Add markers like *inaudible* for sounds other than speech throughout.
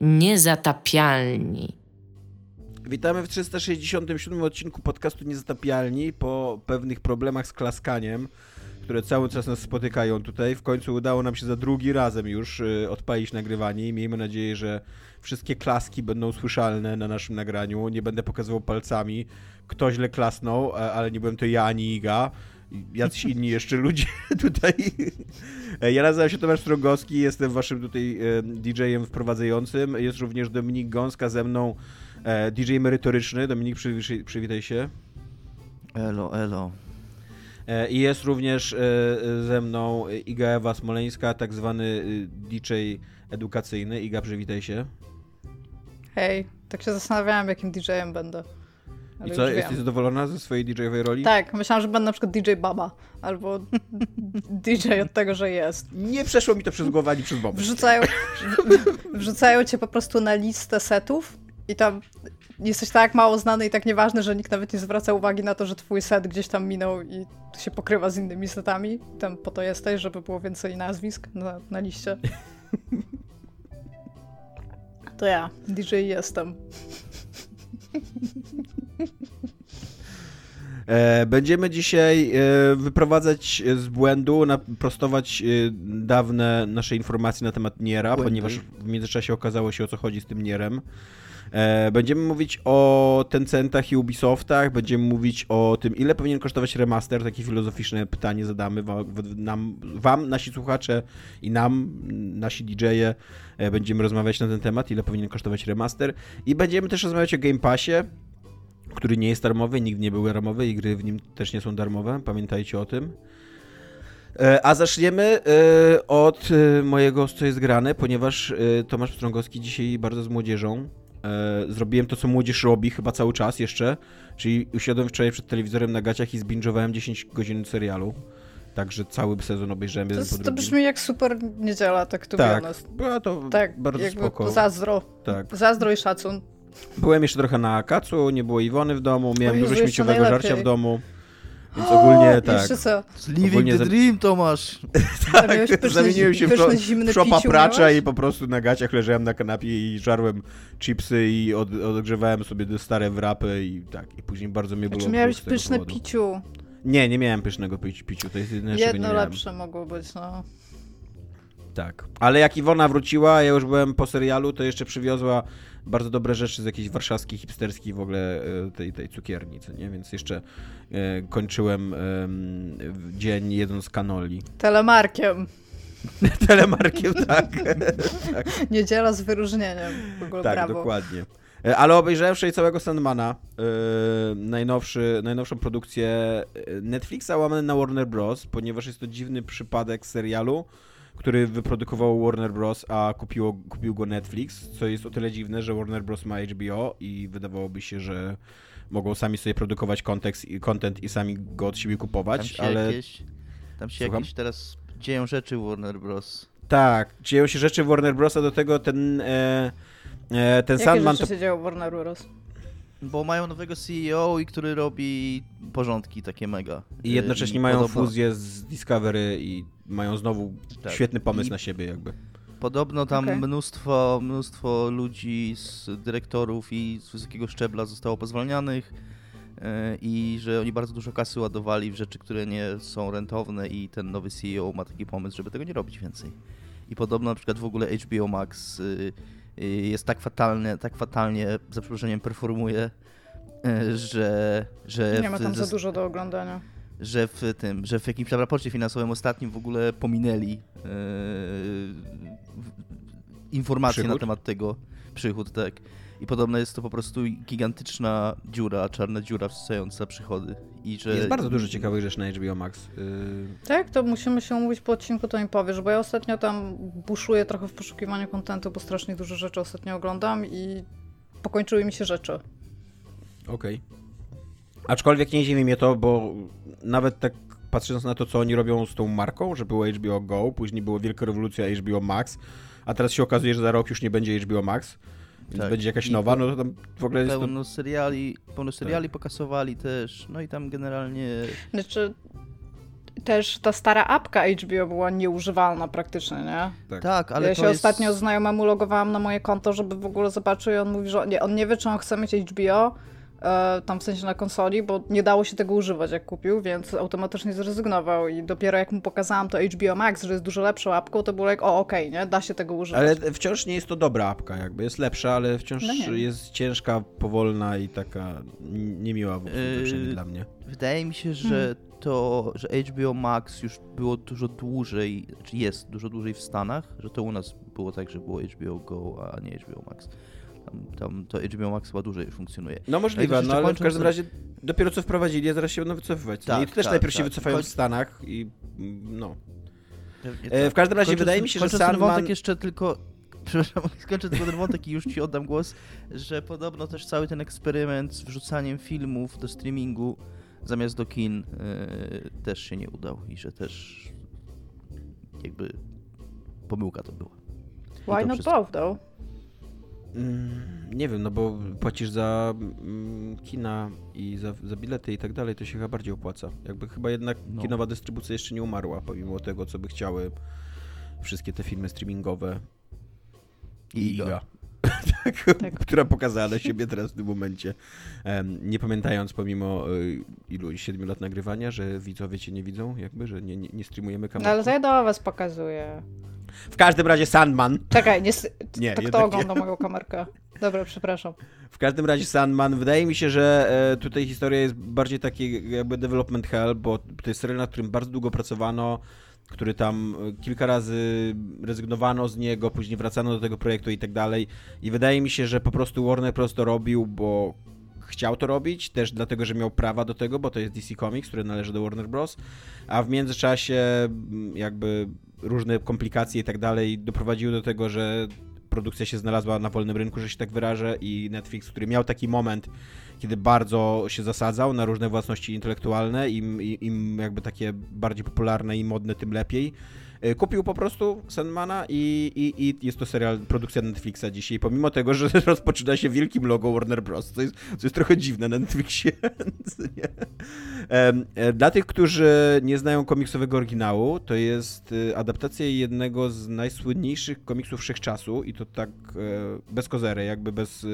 Niezatapialni. Witamy w 367 odcinku podcastu Niezatapialni po pewnych problemach z klaskaniem, które cały czas nas spotykają tutaj. W końcu udało nam się za drugi razem już y, odpalić nagrywanie i miejmy nadzieję, że wszystkie klaski będą słyszalne na naszym nagraniu. Nie będę pokazywał palcami. Kto źle klasnął, ale nie byłem to ja ani Iga jacyś inni jeszcze ludzie *laughs* tutaj. E, ja nazywam się Tomasz Strągowski, jestem waszym tutaj e, DJ-em wprowadzającym. Jest również Dominik Gąska ze mną, e, DJ merytoryczny. Dominik, przy, przywitaj się. Elo, elo. I jest również ze mną Iga Ewa Smoleńska, tak zwany DJ edukacyjny. Iga, przywitaj się. Hej, tak się zastanawiałem, jakim DJ-em będę. I co, jesteś zadowolona ze swojej DJ-owej roli? Tak, myślałam, że będę na przykład DJ Baba, albo *laughs* DJ od tego, że jest. Nie przeszło mi to przez głowę ani przez bombę. Wrzucają, *laughs* wrzucają cię po prostu na listę setów i tam jesteś tak mało znany i tak nieważny, że nikt nawet nie zwraca uwagi na to, że twój set gdzieś tam minął i to się pokrywa z innymi setami. Tam po to jesteś, żeby było więcej nazwisk na, na liście. To ja, DJ jestem. *laughs* E, będziemy dzisiaj e, wyprowadzać z błędu, prostować e, dawne nasze informacje na temat Niera, Błędy. ponieważ w międzyczasie okazało się o co chodzi z tym Nierem. Będziemy mówić o Tencentach i Ubisoftach, będziemy mówić o tym, ile powinien kosztować remaster. Takie filozoficzne pytanie zadamy nam, wam, nasi słuchacze i nam, nasi DJ-e. Będziemy rozmawiać na ten temat, ile powinien kosztować remaster. I będziemy też rozmawiać o Game Passie, który nie jest darmowy, nigdy nie był darmowy i gry w nim też nie są darmowe, pamiętajcie o tym. E, a zaczniemy e, od e, mojego, co jest grane, ponieważ Tomasz Pstrągowski dzisiaj bardzo z młodzieżą. Zrobiłem to, co młodzież robi chyba cały czas jeszcze, czyli usiadłem wczoraj przed telewizorem na gaciach i zbingowałem 10 godzin serialu. Także cały sezon obejrzałem to, jeden. To brzmi jak super niedziela, tak tu Tak, była to tak, bardzo spoko. Zazdro. Tak. Zazdro i szacun. Byłem jeszcze trochę na Akacu, nie było Iwony w domu, miałem dużo śmieciowego żarcia w domu. Więc ogólnie tak. Jeszcze co? Living ogólnie the dream, Tomasz. *laughs* tak, zamieniłem się w, w szopa pracza i po prostu na gaciach leżałem na kanapie i żarłem chipsy i od, odgrzewałem sobie stare wrapy i tak. I później bardzo mnie było. Czy miałeś pyszne powodu. piciu? Nie, nie miałem pysznego piciu, to jest jedyne, Jedno nie lepsze mogło być, no. Tak. Ale jak Iwona wróciła, ja już byłem po serialu, to jeszcze przywiozła bardzo dobre rzeczy z jakiejś warszawskiej, hipsterskiej w ogóle e, tej, tej cukierni, co nie? Więc jeszcze e, kończyłem e, dzień jedząc kanoli. Telemarkiem. *laughs* Telemarkiem, tak. *laughs* tak. Niedziela z wyróżnieniem. W ogóle tak, brawo. dokładnie. E, ale obejrzałem wczoraj całego Sandmana, yy, najnowszy, najnowszą produkcję Netflixa łamane na Warner Bros., ponieważ jest to dziwny przypadek serialu, który wyprodukował Warner Bros., a kupiło, kupił go Netflix, co jest o tyle dziwne, że Warner Bros. ma HBO i wydawałoby się, że mogą sami sobie produkować kontekst, content i sami go od siebie kupować, tam się ale... Jakieś, tam się Słucham? jakieś teraz dzieją rzeczy w Warner Bros. Tak, dzieją się rzeczy w Warner Bros., a do tego ten... E, e, ten Jakie Sandman rzeczy to... się w Warner Bros.? Bo mają nowego CEO i który robi porządki takie mega. I jednocześnie I mają podobno... fuzję z Discovery i mają znowu tak. świetny pomysł I... na siebie jakby. Podobno tam okay. mnóstwo, mnóstwo ludzi z dyrektorów i z wysokiego szczebla zostało pozwalnianych yy, i że oni bardzo dużo kasy ładowali w rzeczy, które nie są rentowne i ten nowy CEO ma taki pomysł, żeby tego nie robić więcej. I podobno na przykład w ogóle HBO Max yy, jest tak fatalnie, tak fatalnie, za przeproszeniem, performuje, e, że... że nie ma tam w, za dużo do oglądania. Że w tym, że w jakimś tam raporcie finansowym ostatnim w ogóle pominęli yy, informacje przychód? na temat tego, przychód, tak. I podobno jest to po prostu gigantyczna dziura, czarna dziura wsysająca przychody. I że... Jest bardzo dużo ciekawych rzeczy na HBO Max. Yy... Tak, to musimy się umówić po odcinku, to mi powiesz, bo ja ostatnio tam buszuję trochę w poszukiwaniu kontentu, bo strasznie dużo rzeczy ostatnio oglądam i pokończyły mi się rzeczy. Okej. Okay. Aczkolwiek nie dziwi mnie to, bo nawet tak patrząc na to, co oni robią z tą marką, że było HBO Go, później była wielka rewolucja HBO Max, a teraz się okazuje, że za rok już nie będzie HBO Max tak. będzie jakaś I nowa, no to tam w ogóle jest pełno to... seriali, pełno seriali tak. pokasowali też, no i tam generalnie... Znaczy, też ta stara apka HBO była nieużywalna praktycznie, nie? Tak, tak ale Ja się jest... ostatnio znajomemu logowałam na moje konto, żeby w ogóle zobaczył i on mówi, że nie, on nie wie, czy on chce mieć HBO, tam w sensie na konsoli, bo nie dało się tego używać jak kupił, więc automatycznie zrezygnował i dopiero jak mu pokazałam to HBO Max, że jest dużo lepszą apką, to było jak, o okej, okay, nie, da się tego używać. Ale wciąż nie jest to dobra apka, jakby jest lepsza, ale wciąż no jest ciężka, powolna i taka niemiła w yy, dla mnie. Wydaje mi się, że hmm. to, że HBO Max już było dużo dłużej, znaczy jest dużo dłużej w Stanach, że to u nas było tak, że było HBO Go, a nie HBO Max. Tam, tam to HBO Max chyba dłużej funkcjonuje. No możliwe, no ale w każdym razie dopiero co wprowadzili, a zaraz się będą wycofywać. Tak, I też tak, najpierw tak. się wycofają w Stanach i no. E, w każdym razie wydaje mi się, że Sandman... ten wątek jeszcze tylko *laughs* przepraszam, skończę tylko ten wątek i już ci oddam głos, że podobno też cały ten eksperyment z wrzucaniem filmów do streamingu zamiast do kin yy, też się nie udał i że też jakby pomyłka to była. Why not both though? Mm, nie wiem, no bo płacisz za mm, kina i za, za bilety i tak dalej, to się chyba bardziej opłaca. Jakby chyba jednak no. kinowa dystrybucja jeszcze nie umarła, pomimo tego, co by chciały wszystkie te filmy streamingowe. I Iga. *laughs* tak, tak. która pokazała na siebie teraz w tym momencie. Um, nie pamiętając pomimo y, ilu, siedmiu lat nagrywania, że widzowie cię nie widzą, jakby, że nie, nie, nie streamujemy kamery. No ale to ja do was pokazuję. W każdym razie Sandman. Czekaj, nie, nie to kto ogląda moją kamerkę? Dobra, przepraszam. W każdym razie Sandman, wydaje mi się, że e, tutaj historia jest bardziej taki jakby development hell, bo to jest serial, na którym bardzo długo pracowano, który tam e, kilka razy rezygnowano z niego, później wracano do tego projektu i tak dalej. I wydaje mi się, że po prostu Warner prosto robił, bo chciał to robić, też dlatego, że miał prawa do tego, bo to jest DC Comics, które należy do Warner Bros. A w międzyczasie jakby różne komplikacje i tak dalej doprowadziły do tego, że produkcja się znalazła na wolnym rynku, że się tak wyrażę i Netflix, który miał taki moment, kiedy bardzo się zasadzał na różne własności intelektualne, im, im jakby takie bardziej popularne i modne, tym lepiej. E, kupił po prostu Sandmana i, i, i jest to serial, produkcja Netflixa dzisiaj, pomimo tego, że *laughs* rozpoczyna się wielkim logo Warner Bros., co jest, co jest trochę dziwne na Netflixie. *laughs* E, dla tych, którzy nie znają komiksowego oryginału, to jest e, adaptacja jednego z najsłynniejszych komiksów wszechczasu i to tak bez kozery, jakby bez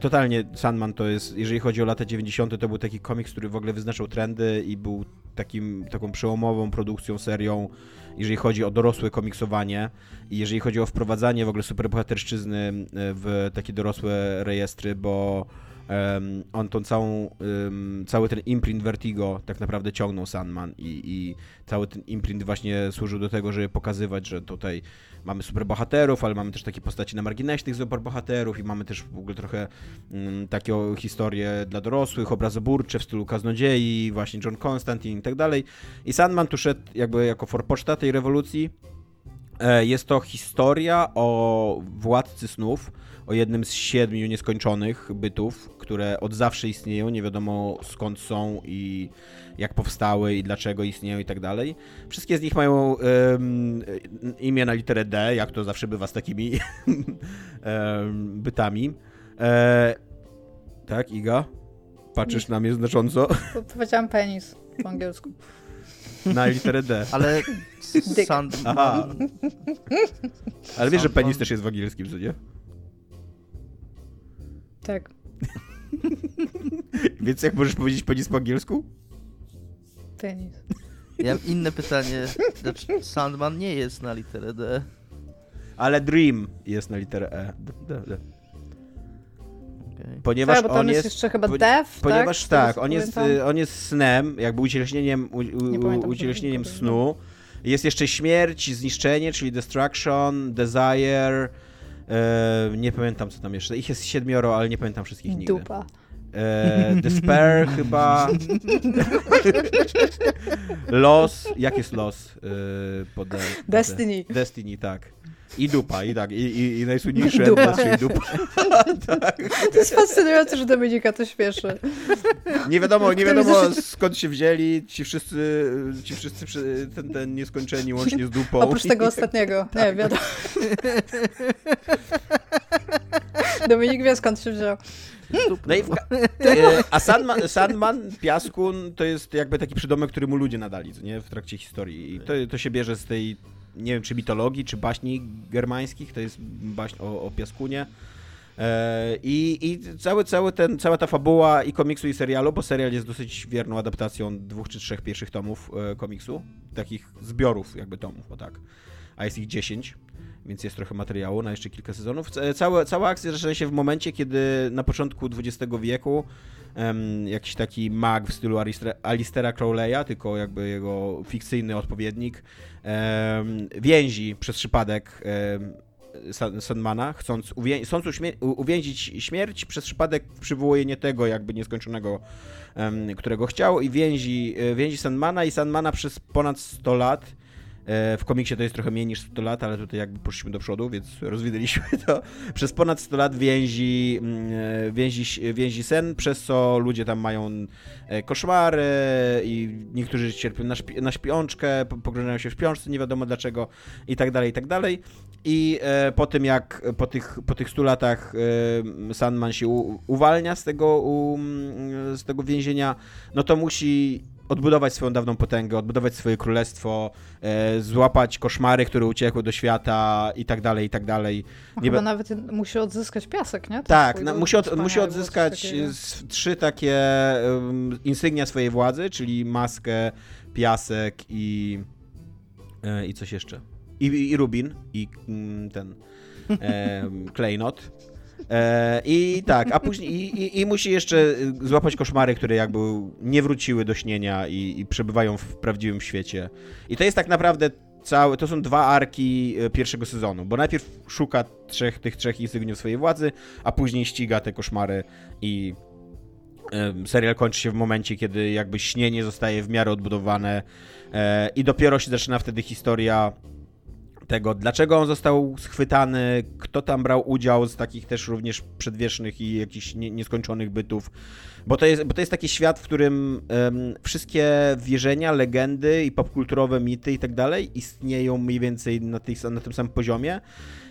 totalnie Sandman to jest, jeżeli chodzi o lata 90., to był taki komiks, który w ogóle wyznaczał trendy i był takim, taką przełomową produkcją, serią jeżeli chodzi o dorosłe komiksowanie i jeżeli chodzi o wprowadzanie w ogóle superbohaterszczyzny e, w takie dorosłe rejestry, bo um, on tą całą, um, cały ten imprint Vertigo tak naprawdę ciągnął Sandman i, i cały ten imprint właśnie służył do tego, żeby pokazywać, że tutaj mamy superbohaterów, ale mamy też takie postaci na marginesie tych superbohaterów i mamy też w ogóle trochę um, takie historie dla dorosłych, obrazoburcze w stylu Kaznodziei, właśnie John Constantine i tak dalej. I Sandman tu szedł jakby jako forpoczta tej rewolucji. E, jest to historia o władcy snów, o jednym z siedmiu nieskończonych bytów, które od zawsze istnieją, nie wiadomo skąd są i jak powstały i dlaczego istnieją i tak dalej. Wszystkie z nich mają um, imię na literę D, jak to zawsze bywa z takimi *laughs* um, bytami. E, tak, Iga? Patrzysz na mnie znacząco? Powiedziałam penis po angielsku. *laughs* Na literę D. Ale Sand... Aha. Ale wiesz, że penis też jest w angielskim, co nie? Tak. *laughs* Więc jak możesz powiedzieć penis po angielsku? Penis. Ja mam inne pytanie. Znaczy, Sandman nie jest na literę D. Ale Dream jest na literę E. D, D. Okay. Ponieważ tak, bo tam on jest, jeszcze chyba Death, Ponieważ tak, tak on, jest, on jest snem, jakby ucieleśnieniem, u, u, ucieleśnieniem snu. Jest jeszcze śmierć, zniszczenie, czyli Destruction, Desire, E, nie pamiętam, co tam jeszcze. Ich jest siedmioro, ale nie pamiętam wszystkich nigdy. Dupa. E, Despair *laughs* chyba. los. Jak jest los? E, pode. Destiny. Destiny, tak. I dupa, i tak, i, i, i najsłynniejszy dupa. czyli dupa. tak. *laughs* To jest fascynujące, że Dominika to śpieszy. Nie wiadomo, nie wiadomo skąd się wzięli ci wszyscy, ci wszyscy ten, ten nieskończeni łącznie z dupą. Oprócz tego *laughs* ostatniego, nie, tak. wiadomo. Dominik wie skąd się wziął. No i e, a Sandman, Sandman, Piaskun to jest jakby taki przydomek, który mu ludzie nadali, nie? W trakcie historii. I to, to się bierze z tej, nie wiem, czy mitologii, czy baśni germańskich, to jest baśń o, o Piaskunie. I, I cały, cały ten, cała ta fabuła i komiksu, i serialu, bo serial jest dosyć wierną adaptacją dwóch czy trzech pierwszych tomów e, komiksu, takich zbiorów jakby tomów, o tak. A jest ich dziesięć więc jest trochę materiału na jeszcze kilka sezonów. Całe, cała akcja zaczyna się w momencie, kiedy na początku XX wieku jakiś taki mag w stylu Alistera Crowley'a, tylko jakby jego fikcyjny odpowiednik, więzi przez przypadek um, Sandmana, chcąc, uwię chcąc uwięzić śmierć, przez przypadek przywołuje nie tego jakby nieskończonego, którego chciał i więzi, e, więzi Sandmana i Sandmana przez ponad 100 lat w komiksie to jest trochę mniej niż 100 lat, ale tutaj jakby poszliśmy do przodu, więc rozwinęliśmy *laughs* to. Przez ponad 100 lat więzi, mm, e, więzi, więzi sen, przez co ludzie tam mają e, koszmary i niektórzy cierpią na, na śpiączkę, pogrążają się w śpiączce, nie wiadomo dlaczego i tak dalej, i tak dalej. I po tym jak po tych, po tych 100 latach Sandman się uwalnia z tego, z tego więzienia, no to musi odbudować swoją dawną potęgę, odbudować swoje królestwo, e, złapać koszmary, które uciekły do świata i tak dalej, i tak dalej. Nie chyba be... nawet musi odzyskać piasek, nie? Ten tak, no, musi, od, musi odzyskać trzy takie um, insygnia swojej władzy, czyli maskę, piasek i, e, i coś jeszcze. I, i rubin, i mm, ten e, klejnot. E, I tak, a później i, i, i, musi jeszcze złapać koszmary, które jakby nie wróciły do śnienia i, i przebywają w prawdziwym świecie. I to jest tak naprawdę całe, to są dwa arki e, pierwszego sezonu, bo najpierw szuka trzech, tych trzech insygniów swojej władzy, a później ściga te koszmary i serial kończy się w momencie, kiedy jakby śnienie zostaje w miarę odbudowane e, i dopiero się zaczyna wtedy historia tego, dlaczego on został schwytany, kto tam brał udział z takich też również przedwiecznych i jakichś nie, nieskończonych bytów. Bo to, jest, bo to jest taki świat, w którym um, wszystkie wierzenia, legendy i popkulturowe mity i tak dalej istnieją mniej więcej na, na tym samym poziomie.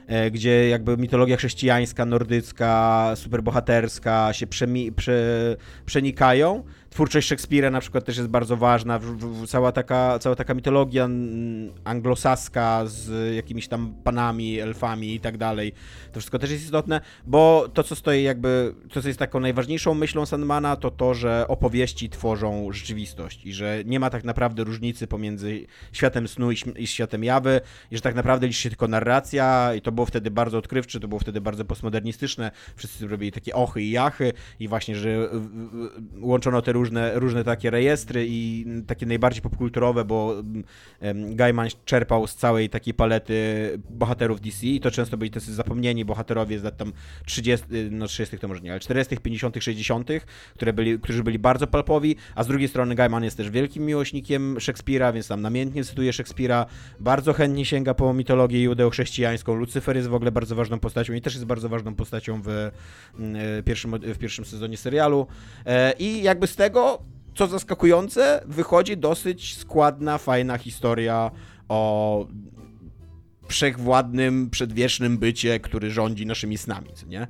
E, gdzie jakby mitologia chrześcijańska, nordycka, superbohaterska się przemi- prze- przenikają. Twórczość Szekspira na przykład też jest bardzo ważna, cała, taka, cała taka mitologia anglosaska z jakimiś tam panami, elfami i tak dalej. To wszystko też jest istotne, bo to, co stoi jakby, to, co jest taką najważniejszą myślą Sandmana, to to, że opowieści tworzą rzeczywistość i że nie ma tak naprawdę różnicy pomiędzy światem snu i, i światem jawy i że tak naprawdę liczy się tylko narracja i to było wtedy bardzo odkrywcze, to było wtedy bardzo postmodernistyczne, wszyscy robili takie ochy i jachy i właśnie, że łączono te różne, różne takie rejestry i takie najbardziej popkulturowe, bo Gaiman czerpał z całej takiej palety bohaterów DC i to często byli tacy zapomnieni bohaterowie z lat tam 30, no 30 to może nie, ale 40., 50., 60., które byli, którzy byli bardzo palpowi, a z drugiej strony Gaiman jest też wielkim miłośnikiem Szekspira, więc tam namiętnie cytuje Szekspira, bardzo chętnie sięga po mitologię judeo-chrześcijańską, Lucyfer jest w ogóle bardzo ważną postacią i też jest bardzo ważną postacią w mm, e, pierwszym, w pierwszym sezonie serialu. E, I jakby z tego, co zaskakujące, wychodzi dosyć składna, fajna historia o wszechwładnym, przedwiecznym bycie, który rządzi naszymi snami, nie?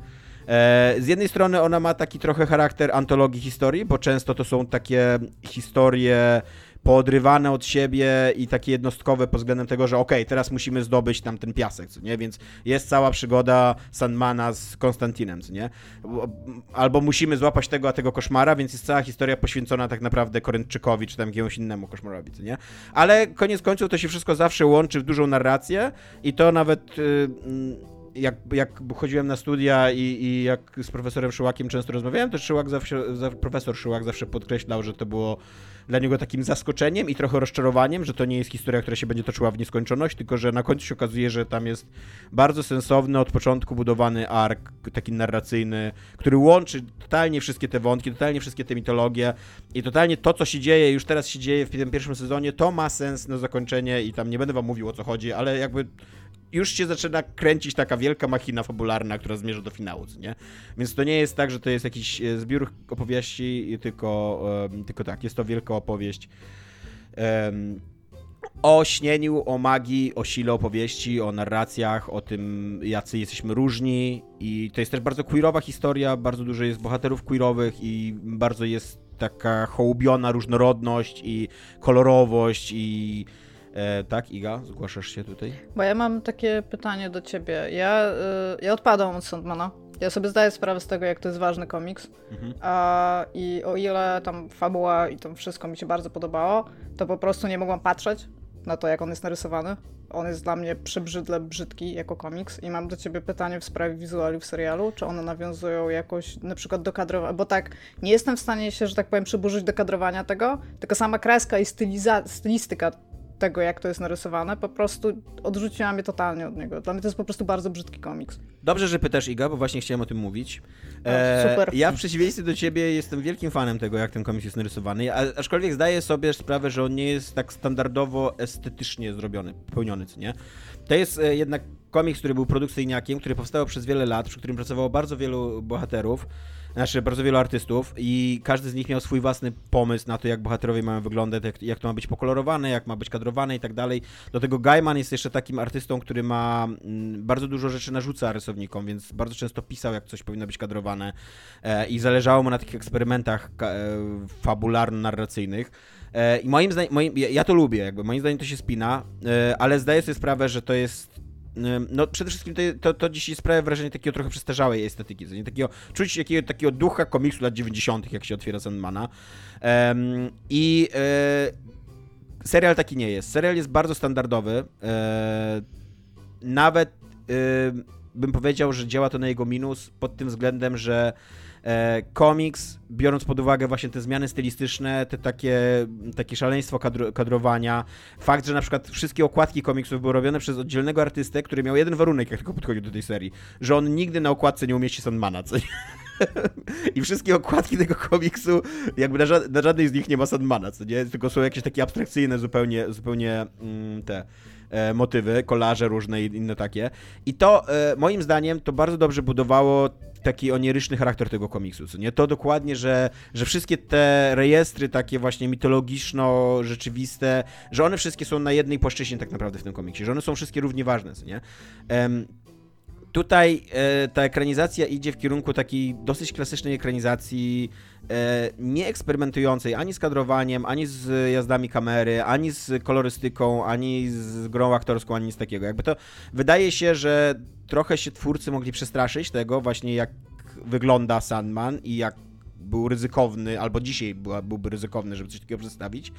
E, z jednej strony ona ma taki trochę charakter antologii historii, bo często to są takie historie poodrywane od siebie i takie jednostkowe pod względem tego, że okej, okay, teraz musimy zdobyć tam ten piasek, co nie? Więc jest cała przygoda Sandmana z Konstantinem, co nie? Albo musimy złapać tego, a tego koszmara, więc jest cała historia poświęcona tak naprawdę Korynczykowi, czy tam jakiemuś innemu koszmarowi, co nie? Ale koniec końców to się wszystko zawsze łączy w dużą narrację i to nawet... Yy, jak, jak chodziłem na studia i, i jak z profesorem Szyłakiem często rozmawiałem, to Szyłak zawsze, profesor Szyłak zawsze podkreślał, że to było dla niego takim zaskoczeniem i trochę rozczarowaniem, że to nie jest historia, która się będzie toczyła w nieskończoność, tylko że na końcu się okazuje, że tam jest bardzo sensowny, od początku budowany ark, taki narracyjny, który łączy totalnie wszystkie te wątki, totalnie wszystkie te mitologie i totalnie to, co się dzieje, już teraz się dzieje w tym pierwszym sezonie, to ma sens na zakończenie i tam nie będę wam mówił o co chodzi, ale jakby już się zaczyna kręcić taka wielka machina fabularna, która zmierza do finału, nie? Więc to nie jest tak, że to jest jakiś e, zbiór opowieści, tylko, tylko tak, jest to wielka opowieść. Um, o śnieniu, o magii, o sile opowieści, o narracjach, o tym, jacy jesteśmy różni. I to jest też bardzo queerowa historia, bardzo dużo jest bohaterów queerowych i bardzo jest taka hołubiona różnorodność i kolorowość i E, tak, Iga, zgłaszasz się tutaj? Bo ja mam takie pytanie do ciebie. Ja, y, ja odpadam od Sandmana. Ja sobie zdaję sprawę z tego, jak to jest ważny komiks. Mhm. A, I o ile tam fabuła i to wszystko mi się bardzo podobało, to po prostu nie mogłam patrzeć na to, jak on jest narysowany. On jest dla mnie przebrzydle brzydki jako komiks i mam do ciebie pytanie w sprawie wizuali w serialu, czy one nawiązują jakoś na przykład do kadrowania, bo tak, nie jestem w stanie się, że tak powiem, przyburzyć do kadrowania tego, tylko sama kreska i styliza- stylistyka tego, jak to jest narysowane, po prostu odrzuciła mnie totalnie od niego. Dla mnie to jest po prostu bardzo brzydki komiks. Dobrze, że pytasz, Iga, bo właśnie chciałem o tym mówić. E, super. Ja w przeciwieństwie do ciebie jestem wielkim fanem tego, jak ten komiks jest narysowany, a, aczkolwiek zdaję sobie sprawę, że on nie jest tak standardowo estetycznie zrobiony, pełniony, co nie? To jest e, jednak komiks, który był produkcyjniakiem, który powstał przez wiele lat, przy którym pracowało bardzo wielu bohaterów, znaczy bardzo wielu artystów i każdy z nich miał swój własny pomysł na to, jak bohaterowie mają wyglądać, jak, jak to ma być pokolorowane, jak ma być kadrowane i tak dalej. Do tego Gaiman jest jeszcze takim artystą, który ma mm, bardzo dużo rzeczy narzuca rysownikom, więc bardzo często pisał, jak coś powinno być kadrowane e, i zależało mu na takich eksperymentach e, fabularno-narracyjnych. E, I moim zdaniem, moim, ja, ja, to lubię, jakby moim zdaniem to się spina, e, ale zdaję sobie sprawę, że to jest no przede wszystkim to, to, to dzisiaj sprawia wrażenie takiego trochę przestarzałej estetyki, nie takiego, czuć jakiego, takiego ducha komiksu lat 90., jak się otwiera Sandmana. Um, I e, serial taki nie jest. Serial jest bardzo standardowy. E, nawet e, bym powiedział, że działa to na jego minus pod tym względem, że E, komiks, biorąc pod uwagę właśnie te zmiany stylistyczne, te takie, takie szaleństwo kadro, kadrowania, fakt, że na przykład wszystkie okładki komiksów były robione przez oddzielnego artystę, który miał jeden warunek, jak tylko podchodził do tej serii, że on nigdy na okładce nie umieści Sandmana, co *laughs* I wszystkie okładki tego komiksu, jakby na, ża na, żadnej z nich nie ma Sandmana, co nie? Tylko są jakieś takie abstrakcyjne zupełnie, zupełnie mm, te e, motywy, kolaże różne i inne takie. I to e, moim zdaniem to bardzo dobrze budowało taki onieryczny charakter tego komiksu, co nie? To dokładnie, że, że wszystkie te rejestry takie właśnie mitologiczno-rzeczywiste, że one wszystkie są na jednej płaszczyźnie tak naprawdę w tym komiksie, że one są wszystkie równie ważne, co nie? Tutaj e, ta ekranizacja idzie w kierunku takiej dosyć klasycznej ekranizacji, e, nie eksperymentującej ani z kadrowaniem, ani z jazdami kamery, ani z kolorystyką, ani z grą aktorską, ani nic takiego. Jakby to wydaje się, że trochę się twórcy mogli przestraszyć tego właśnie jak wygląda Sandman i jak był ryzykowny, albo dzisiaj była, byłby ryzykowny, żeby coś takiego przedstawić.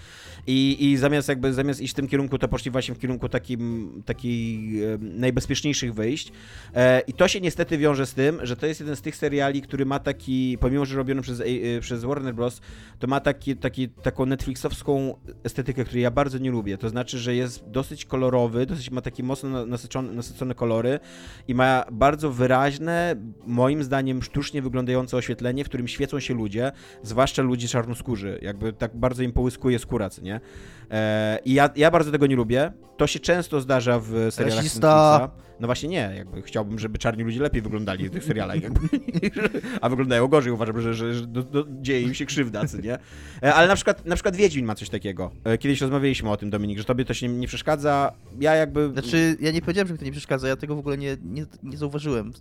I, I zamiast jakby zamiast iść w tym kierunku, to poszli właśnie w kierunku takim, takich e, najbezpieczniejszych wyjść. E, I to się niestety wiąże z tym, że to jest jeden z tych seriali, który ma taki, pomimo że robiony przez, e, przez Warner Bros., to ma taki, taki, taką Netflixowską estetykę, której ja bardzo nie lubię. To znaczy, że jest dosyć kolorowy, dosyć ma takie mocno nasycone, nasycone kolory i ma bardzo wyraźne, moim zdaniem sztucznie wyglądające oświetlenie, w którym świecą się ludzie, zwłaszcza ludzie czarnoskórzy, jakby tak bardzo im połyskuje skóra, co nie? E, I ja, ja bardzo tego nie lubię. To się często zdarza w serialach Netflixa. No właśnie nie, jakby chciałbym, żeby czarni ludzie lepiej wyglądali w tych serialach, jakby, *laughs* a wyglądają gorzej, uważam, że, że, że do, do, dzieje im się krzywda, co nie? E, ale na przykład, na przykład Wiedźmin ma coś takiego. E, kiedyś rozmawialiśmy o tym, Dominik, że tobie to się nie, nie przeszkadza. Ja jakby... Znaczy, ja nie powiedziałem, że mi to nie przeszkadza, ja tego w ogóle nie, nie, nie zauważyłem.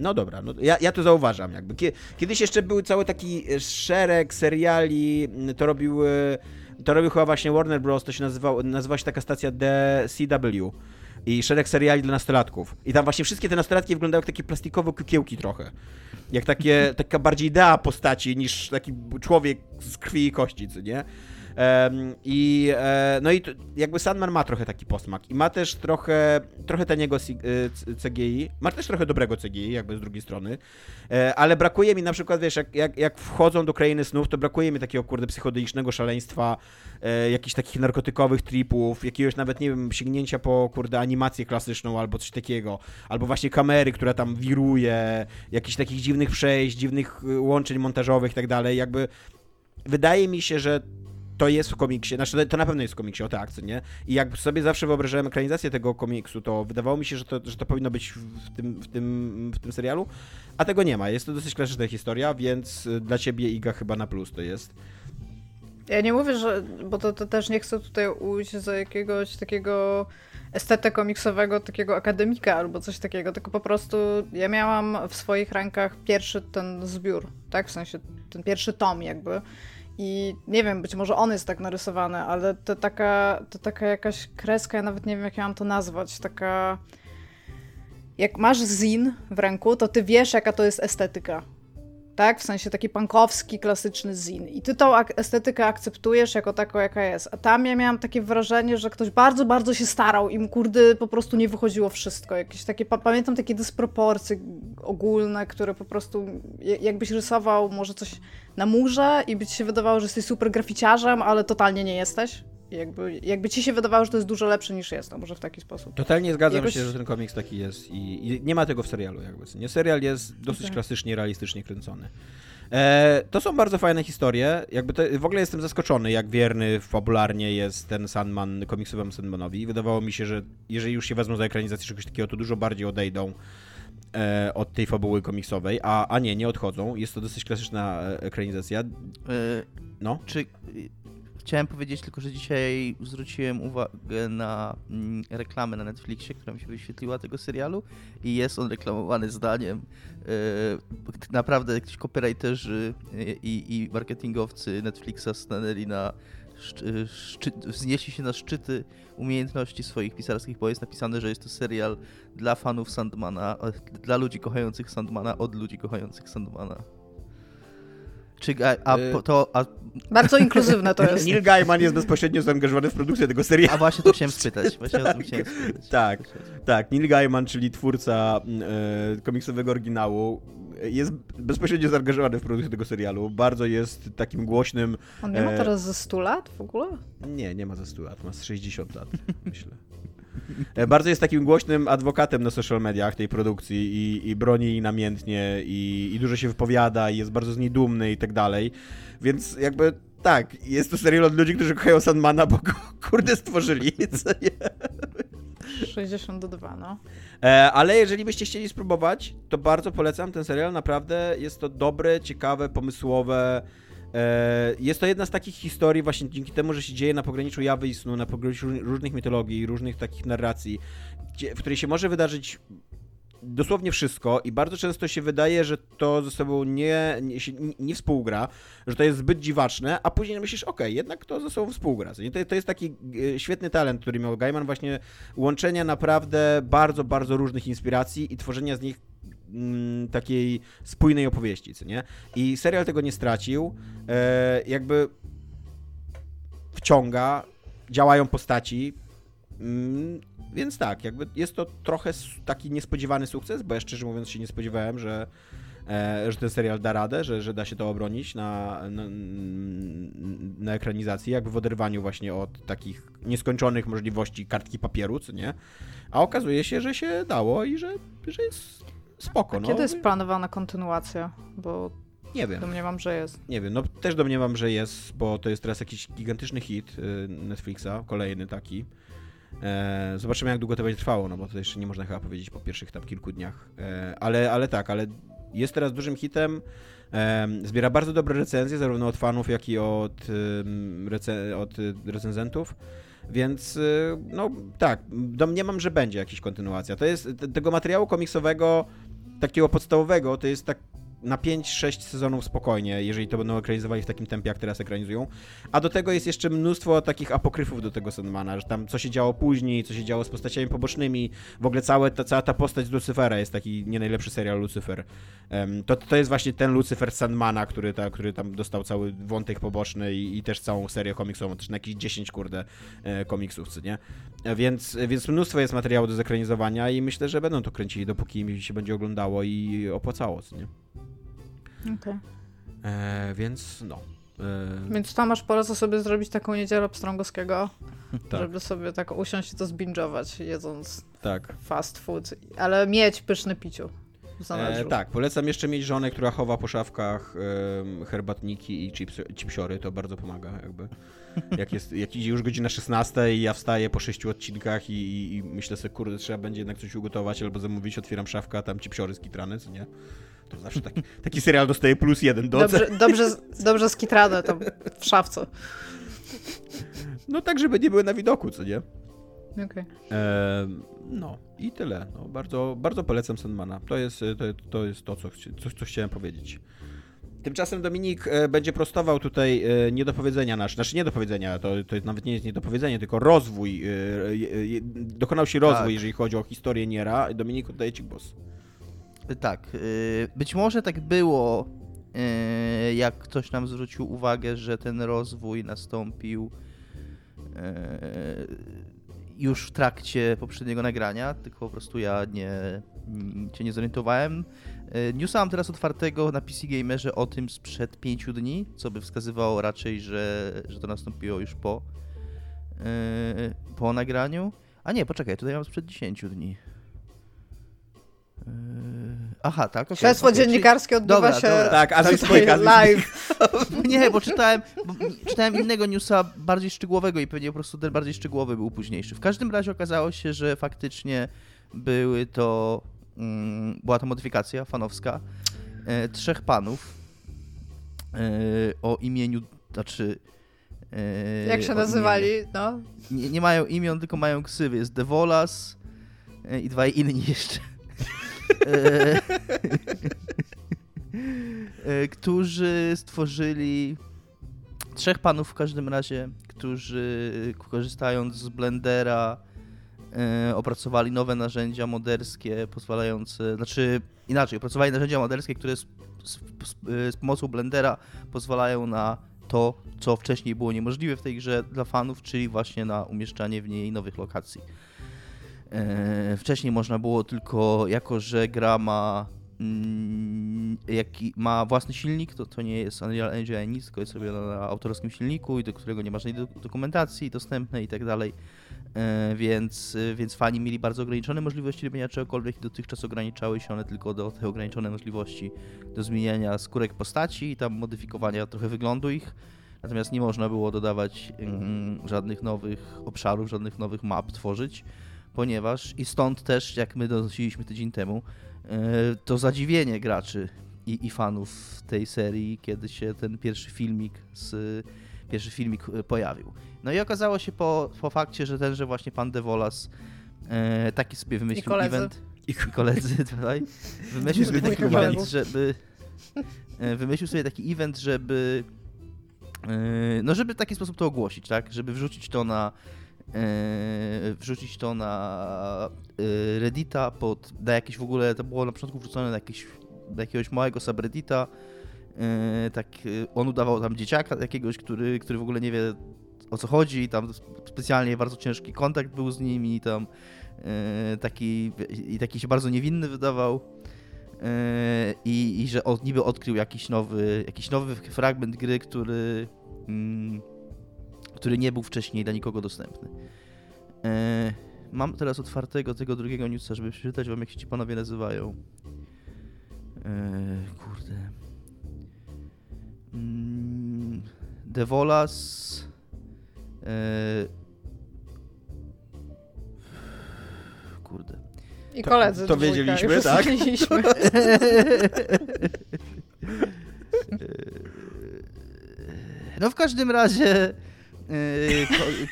No dobra, no ja, ja to zauważam. Jakby. Kiedyś jeszcze był cały taki szereg seriali, to robił, to robił chyba właśnie Warner Bros., to się nazywał, nazywała się taka stacja DCW i szereg seriali dla nastolatków. I tam właśnie wszystkie te nastolatki wyglądały jak takie plastikowe kukiełki trochę. Jak takie, *laughs* taka bardziej idea postaci niż taki człowiek z krwi i kości, co nie? I e, no i jakby Sandman ma trochę taki posmak i ma też trochę, trochę taniego CGI, e, ma też trochę dobrego CGI, jakby z drugiej strony, e, ale brakuje mi na przykład, wiesz, jak, jak, jak wchodzą do krainy snów, to brakuje mi takiego, kurde, psychodelicznego szaleństwa, jakichś takich narkotykowych tripów, jakiegoś nawet, nie wiem, sięgnięcia po, kurde, animację klasyczną albo coś takiego, albo właśnie kamery, która tam wiruje, jakichś takich dziwnych przejść, dziwnych łączeń montażowych i tak dalej, jakby wydaje mi się, że to jest w komiksie, znaczy to na pewno jest w komiksie o te akcje, nie? I jak sobie zawsze wyobrażałem ekranizację tego komiksu, to wydawało mi się, że to, że to powinno być w tym, w, tym, w tym serialu, a tego nie ma. Jest to dosyć klasyczna historia, więc dla ciebie Iga chyba na plus to jest. Ja nie mówię, że, bo to, to też nie chcę tutaj ujść za jakiegoś takiego estetę komiksowego, takiego akademika albo coś takiego, tylko po prostu ja miałam w swoich rękach pierwszy ten zbiór, tak? W sensie ten pierwszy tom jakby. I nie wiem, być może on jest tak narysowany, ale to taka, to taka jakaś kreska, ja nawet nie wiem, jak ja mam to nazwać, taka... Jak masz zin w ręku, to ty wiesz, jaka to jest estetyka tak? W sensie taki punkowski, klasyczny zin. I ty tą estetykę akceptujesz jako taką, jaka jest. A tam ja miałam takie wrażenie, że ktoś bardzo, bardzo się starał i mu kurde po prostu nie wychodziło wszystko. Jakieś takie, pamiętam takie dysproporcje ogólne, które po prostu jakbyś rysował może coś na murze i by ci się wydawało, że jesteś super graficiarzem, ale totalnie nie jesteś. Jakby, jakby ci się wydawało, że to jest dużo lepsze niż jest, no może w taki sposób. Totalnie zgadzam Jakoś... się, że ten komiks taki jest i, i, nie ma tego w serialu jakby. Nie, serial jest dosyć okay. klasycznie, realistycznie kręcony. E, to są bardzo fajne historie. Jakby to, w ogóle jestem zaskoczony, jak wierny fabularnie jest ten Sandman komiksowemu Sandmanowi. Wydawało mi się, że jeżeli już się wezmą za ekranizację czegoś takiego, to dużo bardziej odejdą e, od tej fabuły komiksowej, a, a nie, nie odchodzą. Jest to dosyć klasyczna e, ekranizacja. E, no. Czy Chciałem powiedzieć tylko, że dzisiaj zwróciłem uwagę na mm, reklamę na Netflixie, która mi się wyświetliła tego serialu i jest on reklamowany zdaniem. Yy, naprawdę jakiś copywriterzy i, i marketingowcy Netflixa stanęli na szczy, wznieśli się na szczyty umiejętności swoich pisarskich, bo jest napisane, że jest to serial dla fanów Sandmana, dla ludzi kochających Sandmana, od ludzi kochających Sandmana. Czy, a, a, y- to, a... Bardzo inkluzywne to *laughs* jest. Neil Gaiman jest bezpośrednio zaangażowany w produkcję tego serialu. A właśnie to chciałem spytać. Właśnie tak, chciałem spytać. tak, tak. Neil Gaiman, czyli twórca e, komiksowego oryginału, jest bezpośrednio zaangażowany w produkcję tego serialu. Bardzo jest takim głośnym... On nie ma e, teraz ze 100 lat w ogóle? Nie, nie ma ze 100 lat. Ma 60 lat, myślę. E, bardzo jest takim głośnym adwokatem na social mediach tej produkcji i, i broni jej namiętnie i, i, dużo się wypowiada i jest bardzo z niej dumny i tak dalej. Więc jakby tak, jest to serial od ludzi, którzy kochają Sandmana, bo go *laughs* kurde stworzyli. Co nie? 62, no. E, ale jeżeli byście chcieli spróbować, to bardzo polecam ten serial. Naprawdę jest to dobre, ciekawe, pomysłowe. E, jest to jedna z takich historii właśnie dzięki temu, że się dzieje na pograniczu jawy i snu, na pograniczu różnych mitologii, różnych takich narracji, w której się może wydarzyć dosłownie wszystko i bardzo często się wydaje, że to ze sobą nie, nie, nie współgra, że to jest zbyt dziwaczne, a później myślisz, okay, jednak to ze sobą współgra. To, to jest taki e, świetny talent, który miał Gaiman, właśnie łączenia naprawdę bardzo, bardzo różnych inspiracji i tworzenia z nich mm, takiej spójnej opowieści, co nie? I serial tego nie stracił. E, jakby wciąga, działają postaci, mm, więc tak, jakby jest to trochę taki niespodziewany sukces, bo ja szczerze mówiąc się nie spodziewałem, że, e, że ten serial da radę, że, że da się to obronić na, na, na ekranizacji, jakby w oderwaniu właśnie od takich nieskończonych możliwości kartki papieru, co nie? A okazuje się, że się dało i że, że jest spoko. A no. Kiedy jest planowana kontynuacja? Bo nie wiem. Domniemam, że jest. Nie wiem, no też domniemam, że jest, bo to jest teraz jakiś gigantyczny hit y, Netflixa, kolejny taki. E, zobaczymy, jak długo to będzie trwało, no bo to jeszcze nie można chyba powiedzieć po pierwszych tam kilku dniach. E, ale, ale tak, ale jest teraz dużym hitem. E, zbiera bardzo dobre recenzje, zarówno od fanów, jak i od, rece od recenzentów. Więc y, no tak, domniemam, że będzie jakaś kontynuacja. To jest tego materiału komiksowego, takiego podstawowego, to jest tak na 5-6 sezonów spokojnie, jeżeli to będą ekranizowali w takim tempie, jak teraz ekranizują. A do tego jest jeszcze mnóstwo takich apokryfów do tego Sandmana, że tam co się działo później, co się działo z postaciami pobocznymi. W ogóle całe, ta, cała ta postać z Lucifera jest taki nie najlepszy serial Lucifer. Um, to, to jest właśnie ten Lucifer Sandmana, który, ta, który tam dostał cały wątek poboczny i, i też całą serię komiksową, też na jakieś 10 kurde e, komiksów, co nie? E, więc, więc mnóstwo jest materiału do zekranizowania i myślę, że będą to kręcili, dopóki mi się będzie oglądało i opłacało, co nie? Okay. E, więc no. E... Więc tam masz po sobie zrobić taką niedzielę pstrągowskiego, tak. żeby sobie tak usiąść i to zbingować, jedząc tak. fast food, ale mieć pyszne piciu. E, tak, polecam jeszcze mieć żonę, która chowa po szafkach e, herbatniki i chips, chipsiory, to bardzo pomaga jakby. Jak, jest, jak idzie już godzina 16 i ja wstaję po sześciu odcinkach i, i, i myślę sobie, kurde, trzeba będzie jednak coś ugotować albo zamówić, otwieram szafkę, a tam chipsiory skitrane, co nie? To zawsze taki, taki serial dostaje plus jeden do Dobrze, dobrze, dobrze skitrane tam w szafce. No tak, żeby nie były na widoku, co nie? Okay. no i tyle. No, bardzo, bardzo polecam Sandmana. To jest to, to, jest to co, co, co chciałem powiedzieć. Tymczasem Dominik e, będzie prostował tutaj e, niedopowiedzenia nasze. Znaczy niedopowiedzenia, to, to nawet nie jest niedopowiedzenie, tylko rozwój. E, dokonał się rozwój, tak. jeżeli chodzi o historię Niera. Dominik, oddaję ci głos. Tak. Być może tak było, jak ktoś nam zwrócił uwagę, że ten rozwój nastąpił już w trakcie poprzedniego nagrania, tylko po prostu ja nie, cię nie zorientowałem. Newsa mam teraz otwartego na PC Gamerze o tym sprzed 5 dni, co by wskazywało raczej, że, że to nastąpiło już po, po nagraniu. A nie, poczekaj, tutaj mam sprzed 10 dni. Yy, aha, tak. Okay, Śledztwo okay, dziennikarskie odbywa dobra, się dobra. Tak, a live. *laughs* nie, bo czytałem, bo czytałem innego newsa bardziej szczegółowego i pewnie po prostu ten bardziej szczegółowy był późniejszy. W każdym razie okazało się, że faktycznie były to Mm, była to modyfikacja fanowska e, trzech panów e, o imieniu, znaczy... E, Jak się nazywali, no? Nie, nie, mają imion, tylko mają ksywy. Jest Devolas i dwaj inni jeszcze. *laughs* którzy stworzyli trzech panów w każdym razie, którzy korzystając z Blendera E, opracowali nowe narzędzia moderskie pozwalające, znaczy inaczej, opracowali narzędzia moderskie, które z, z, z, pomocą Blendera pozwalają na to, co wcześniej było niemożliwe w tej grze dla fanów, czyli właśnie na umieszczanie w niej nowych lokacji. E, wcześniej można było tylko, jako że gra ma, mm, jaki, ma własny silnik, to, to nie jest Unreal Engine nic, tylko jest robione na autorskim silniku i do którego nie ma żadnej dokumentacji dostępnej i tak dalej E, więc, więc fani mieli bardzo ograniczone możliwości robienia czegokolwiek i dotychczas ograniczały się one tylko do te ograniczone możliwości do zmieniania skórek postaci i tam modyfikowania trochę wyglądu ich. Natomiast nie można było dodawać mm, żadnych nowych obszarów, żadnych nowych map tworzyć, ponieważ i stąd też, jak my donosiliśmy tydzień temu, e, to zadziwienie graczy i, i fanów tej serii, kiedy się ten pierwszy filmik z pierwszy filmik e, pojawił. No i okazało się po, po fakcie, że tenże właśnie pan Devolas e, taki sobie wymyślił I event. I koledzy *laughs* tutaj. Wymyślił sobie taki event, żeby. E, wymyślił sobie taki event, żeby. E, no, żeby w taki sposób to ogłosić, tak? Żeby wrzucić to na. E, wrzucić to na e, Reddita pod, na jakieś w ogóle, to było na początku wrzucone na, jakieś, na jakiegoś małego subreddita, E, tak, on udawał tam dzieciaka jakiegoś, który, który w ogóle nie wie o co chodzi, tam specjalnie bardzo ciężki kontakt był z nim i tam taki, i taki się bardzo niewinny wydawał. I, i że od, niby odkrył jakiś nowy, jakiś nowy fragment gry, który, mm, który nie był wcześniej dla nikogo dostępny. Mam teraz otwartego tego drugiego newsa, żeby przeczytać wam, jak się ci panowie nazywają. Kurde. Mm, Devolas. E, kurde. I koledzy. To, to wiedzieliśmy, tak? Wiedzieliśmy. *laughs* no w każdym razie e,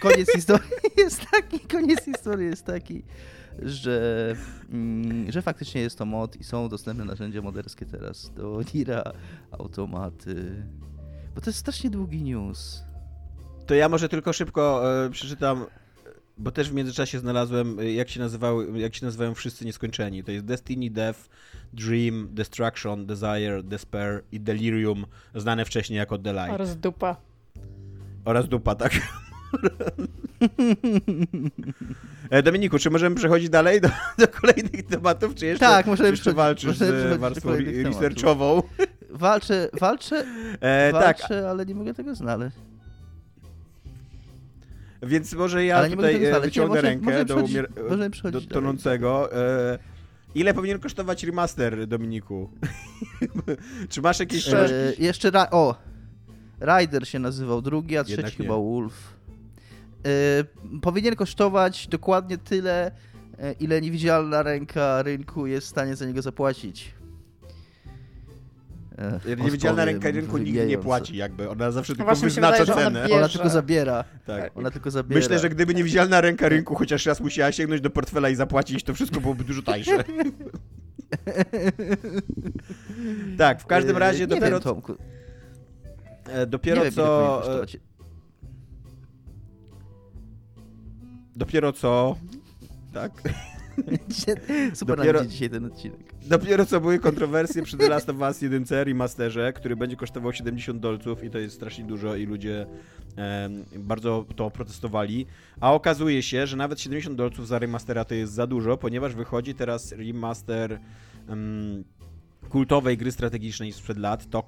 koniec historii *laughs* jest taki, koniec historii jest taki, że, mm, że faktycznie jest to mod i są dostępne narzędzia moderskie teraz do Nira, automaty. Bo to jest strasznie długi news. To ja może tylko szybko e, przeczytam, bo też w międzyczasie znalazłem, e, jak się, nazywały, jak się nazywają wszyscy nieskończeni. To jest Destiny, Death, Dream, Destruction, Desire, Despair i Delirium, znane wcześniej jako The Light. Oraz dupa. Oraz dupa, tak. *laughs* E, Dominiku, czy możemy przechodzić dalej do, do kolejnych tematów, czy jeszcze, tak, możemy jeszcze walczysz z warstwą researchową? Walczę, walczę, *laughs* e, tak. walczę, tak. ale nie mogę tego znaleźć. Więc może ja tutaj e, wyciągnę nie, rękę do, umier- do tonącego. E, ile powinien kosztować remaster, Dominiku? *laughs* czy masz jakieś... E, jeszcze, ra- o, Rider się nazywał drugi, a trzeci chyba Wolf. Yy, powinien kosztować dokładnie tyle, yy, ile niewidzialna ręka rynku jest w stanie za niego zapłacić. e, Niewidzialna powiem, ręka rynku nigdy nie płaci, jakby. Ona zawsze tylko właśnie mi się wyznacza wydaje, ona cenę. bierze. Ona tylko zabiera. Tak. Ona tylko zabiera. Myślę, że gdyby niewidzialna ręka rynku chociaż raz musiała sięgnąć do portfela i zapłacić, to wszystko byłoby dużo tańsze. *laughs* tak, w każdym Yy, razie nie dopiero, wiem, Tomku. E, dopiero wiem, co... kosztować. Dopiero co... Tak. *laughs* Super Dopiero- dzisiaj ten odcinek. Dopiero co były kontrowersje przy The Last of Us 1 remasterze, który będzie kosztował 70 dolców i to jest strasznie dużo i ludzie em, bardzo to protestowali. A okazuje się, że nawet 70 dolców za remastera to jest za dużo, ponieważ wychodzi teraz remaster em, kultowej gry strategicznej sprzed lat, to,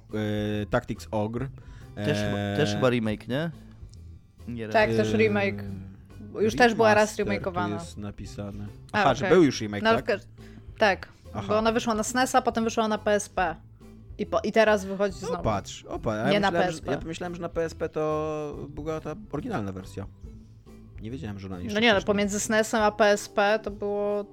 e, Tactics Ogre. Też, chyba- E, też chyba remake, nie? Nie Tak, remake. też remake. e, Już też była raz remaster remakeowana. jest napisane. A, Aha, że był już remake, No, tak? tak, Aha. bo ona wyszła na SNES-a, potem wyszła na PSP. I, po, i teraz wychodzi No znowu. patrz, opa, ja Nie na myślałem, PSP. Że, ja myślałem, że na PSP to była ta oryginalna wersja. Nie wiedziałem, że ona jeszcze No nie, no pomiędzy SNES-em a PSP to było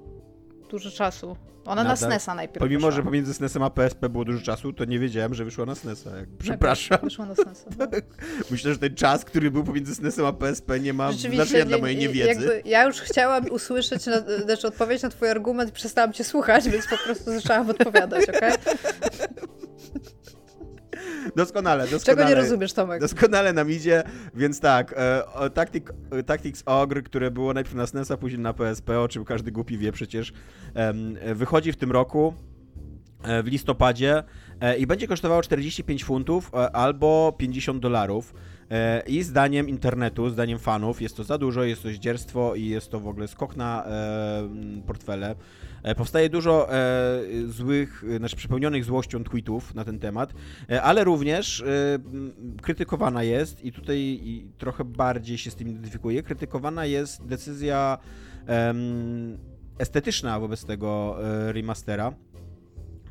dużo czasu. Ona na Nadal- SNES-a najpierw Pomimo, wyszła. że pomiędzy SNES-em a PSP było dużo czasu, to nie wiedziałem, że wyszła na SNES-a. Przepraszam. Wyszła na SNES-a. no. *laughs* Myślę, że ten czas, który był pomiędzy SNES-em a PSP nie ma znaczenia dla mojej nie- niewiedzy. Ja już chciałam usłyszeć, na, znaczy odpowiedzieć na twój argument i przestałam cię słuchać, więc po prostu zaczęłam odpowiadać, okej? *laughs* Doskonale, doskonale. Czego nie rozumiesz, Tomek? Doskonale nam idzie, więc tak, e, Tactic, Tactics Ogre, które było najpierw na SNES, a później na PSP, o czym każdy głupi wie przecież, wychodzi w tym roku, e, w listopadzie e, i będzie kosztowało 45 funtów e, albo 50 dolarów. E, I zdaniem internetu, zdaniem fanów, jest to za dużo, jest to zdzierstwo i jest to w ogóle skok na e, portfele. E, Powstaje dużo złych, znaczy przepełnionych złością tweetów na ten temat, ale również krytykowana jest i tutaj trochę bardziej się z tym identyfikuję, krytykowana jest decyzja estetyczna wobec tego remastera,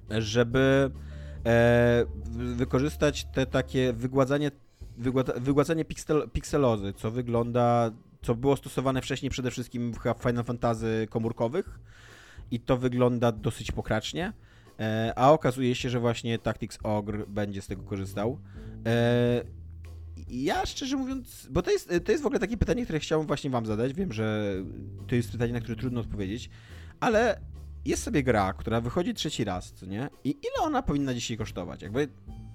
żeby wy- wykorzystać te takie wygładzanie, wygładzanie piksel, pikselozy, co wygląda, co było stosowane wcześniej przede wszystkim w Final Fantasy komórkowych i to wygląda dosyć pokracznie, e, a okazuje się, że właśnie Tactics Ogre będzie z tego korzystał. E, ja szczerze mówiąc, bo to jest, to jest w ogóle takie pytanie, które chciałem właśnie wam zadać, wiem, że to jest pytanie, na które trudno odpowiedzieć, ale jest sobie gra, która wychodzi trzeci raz, co nie? I ile ona powinna dzisiaj kosztować? Jakby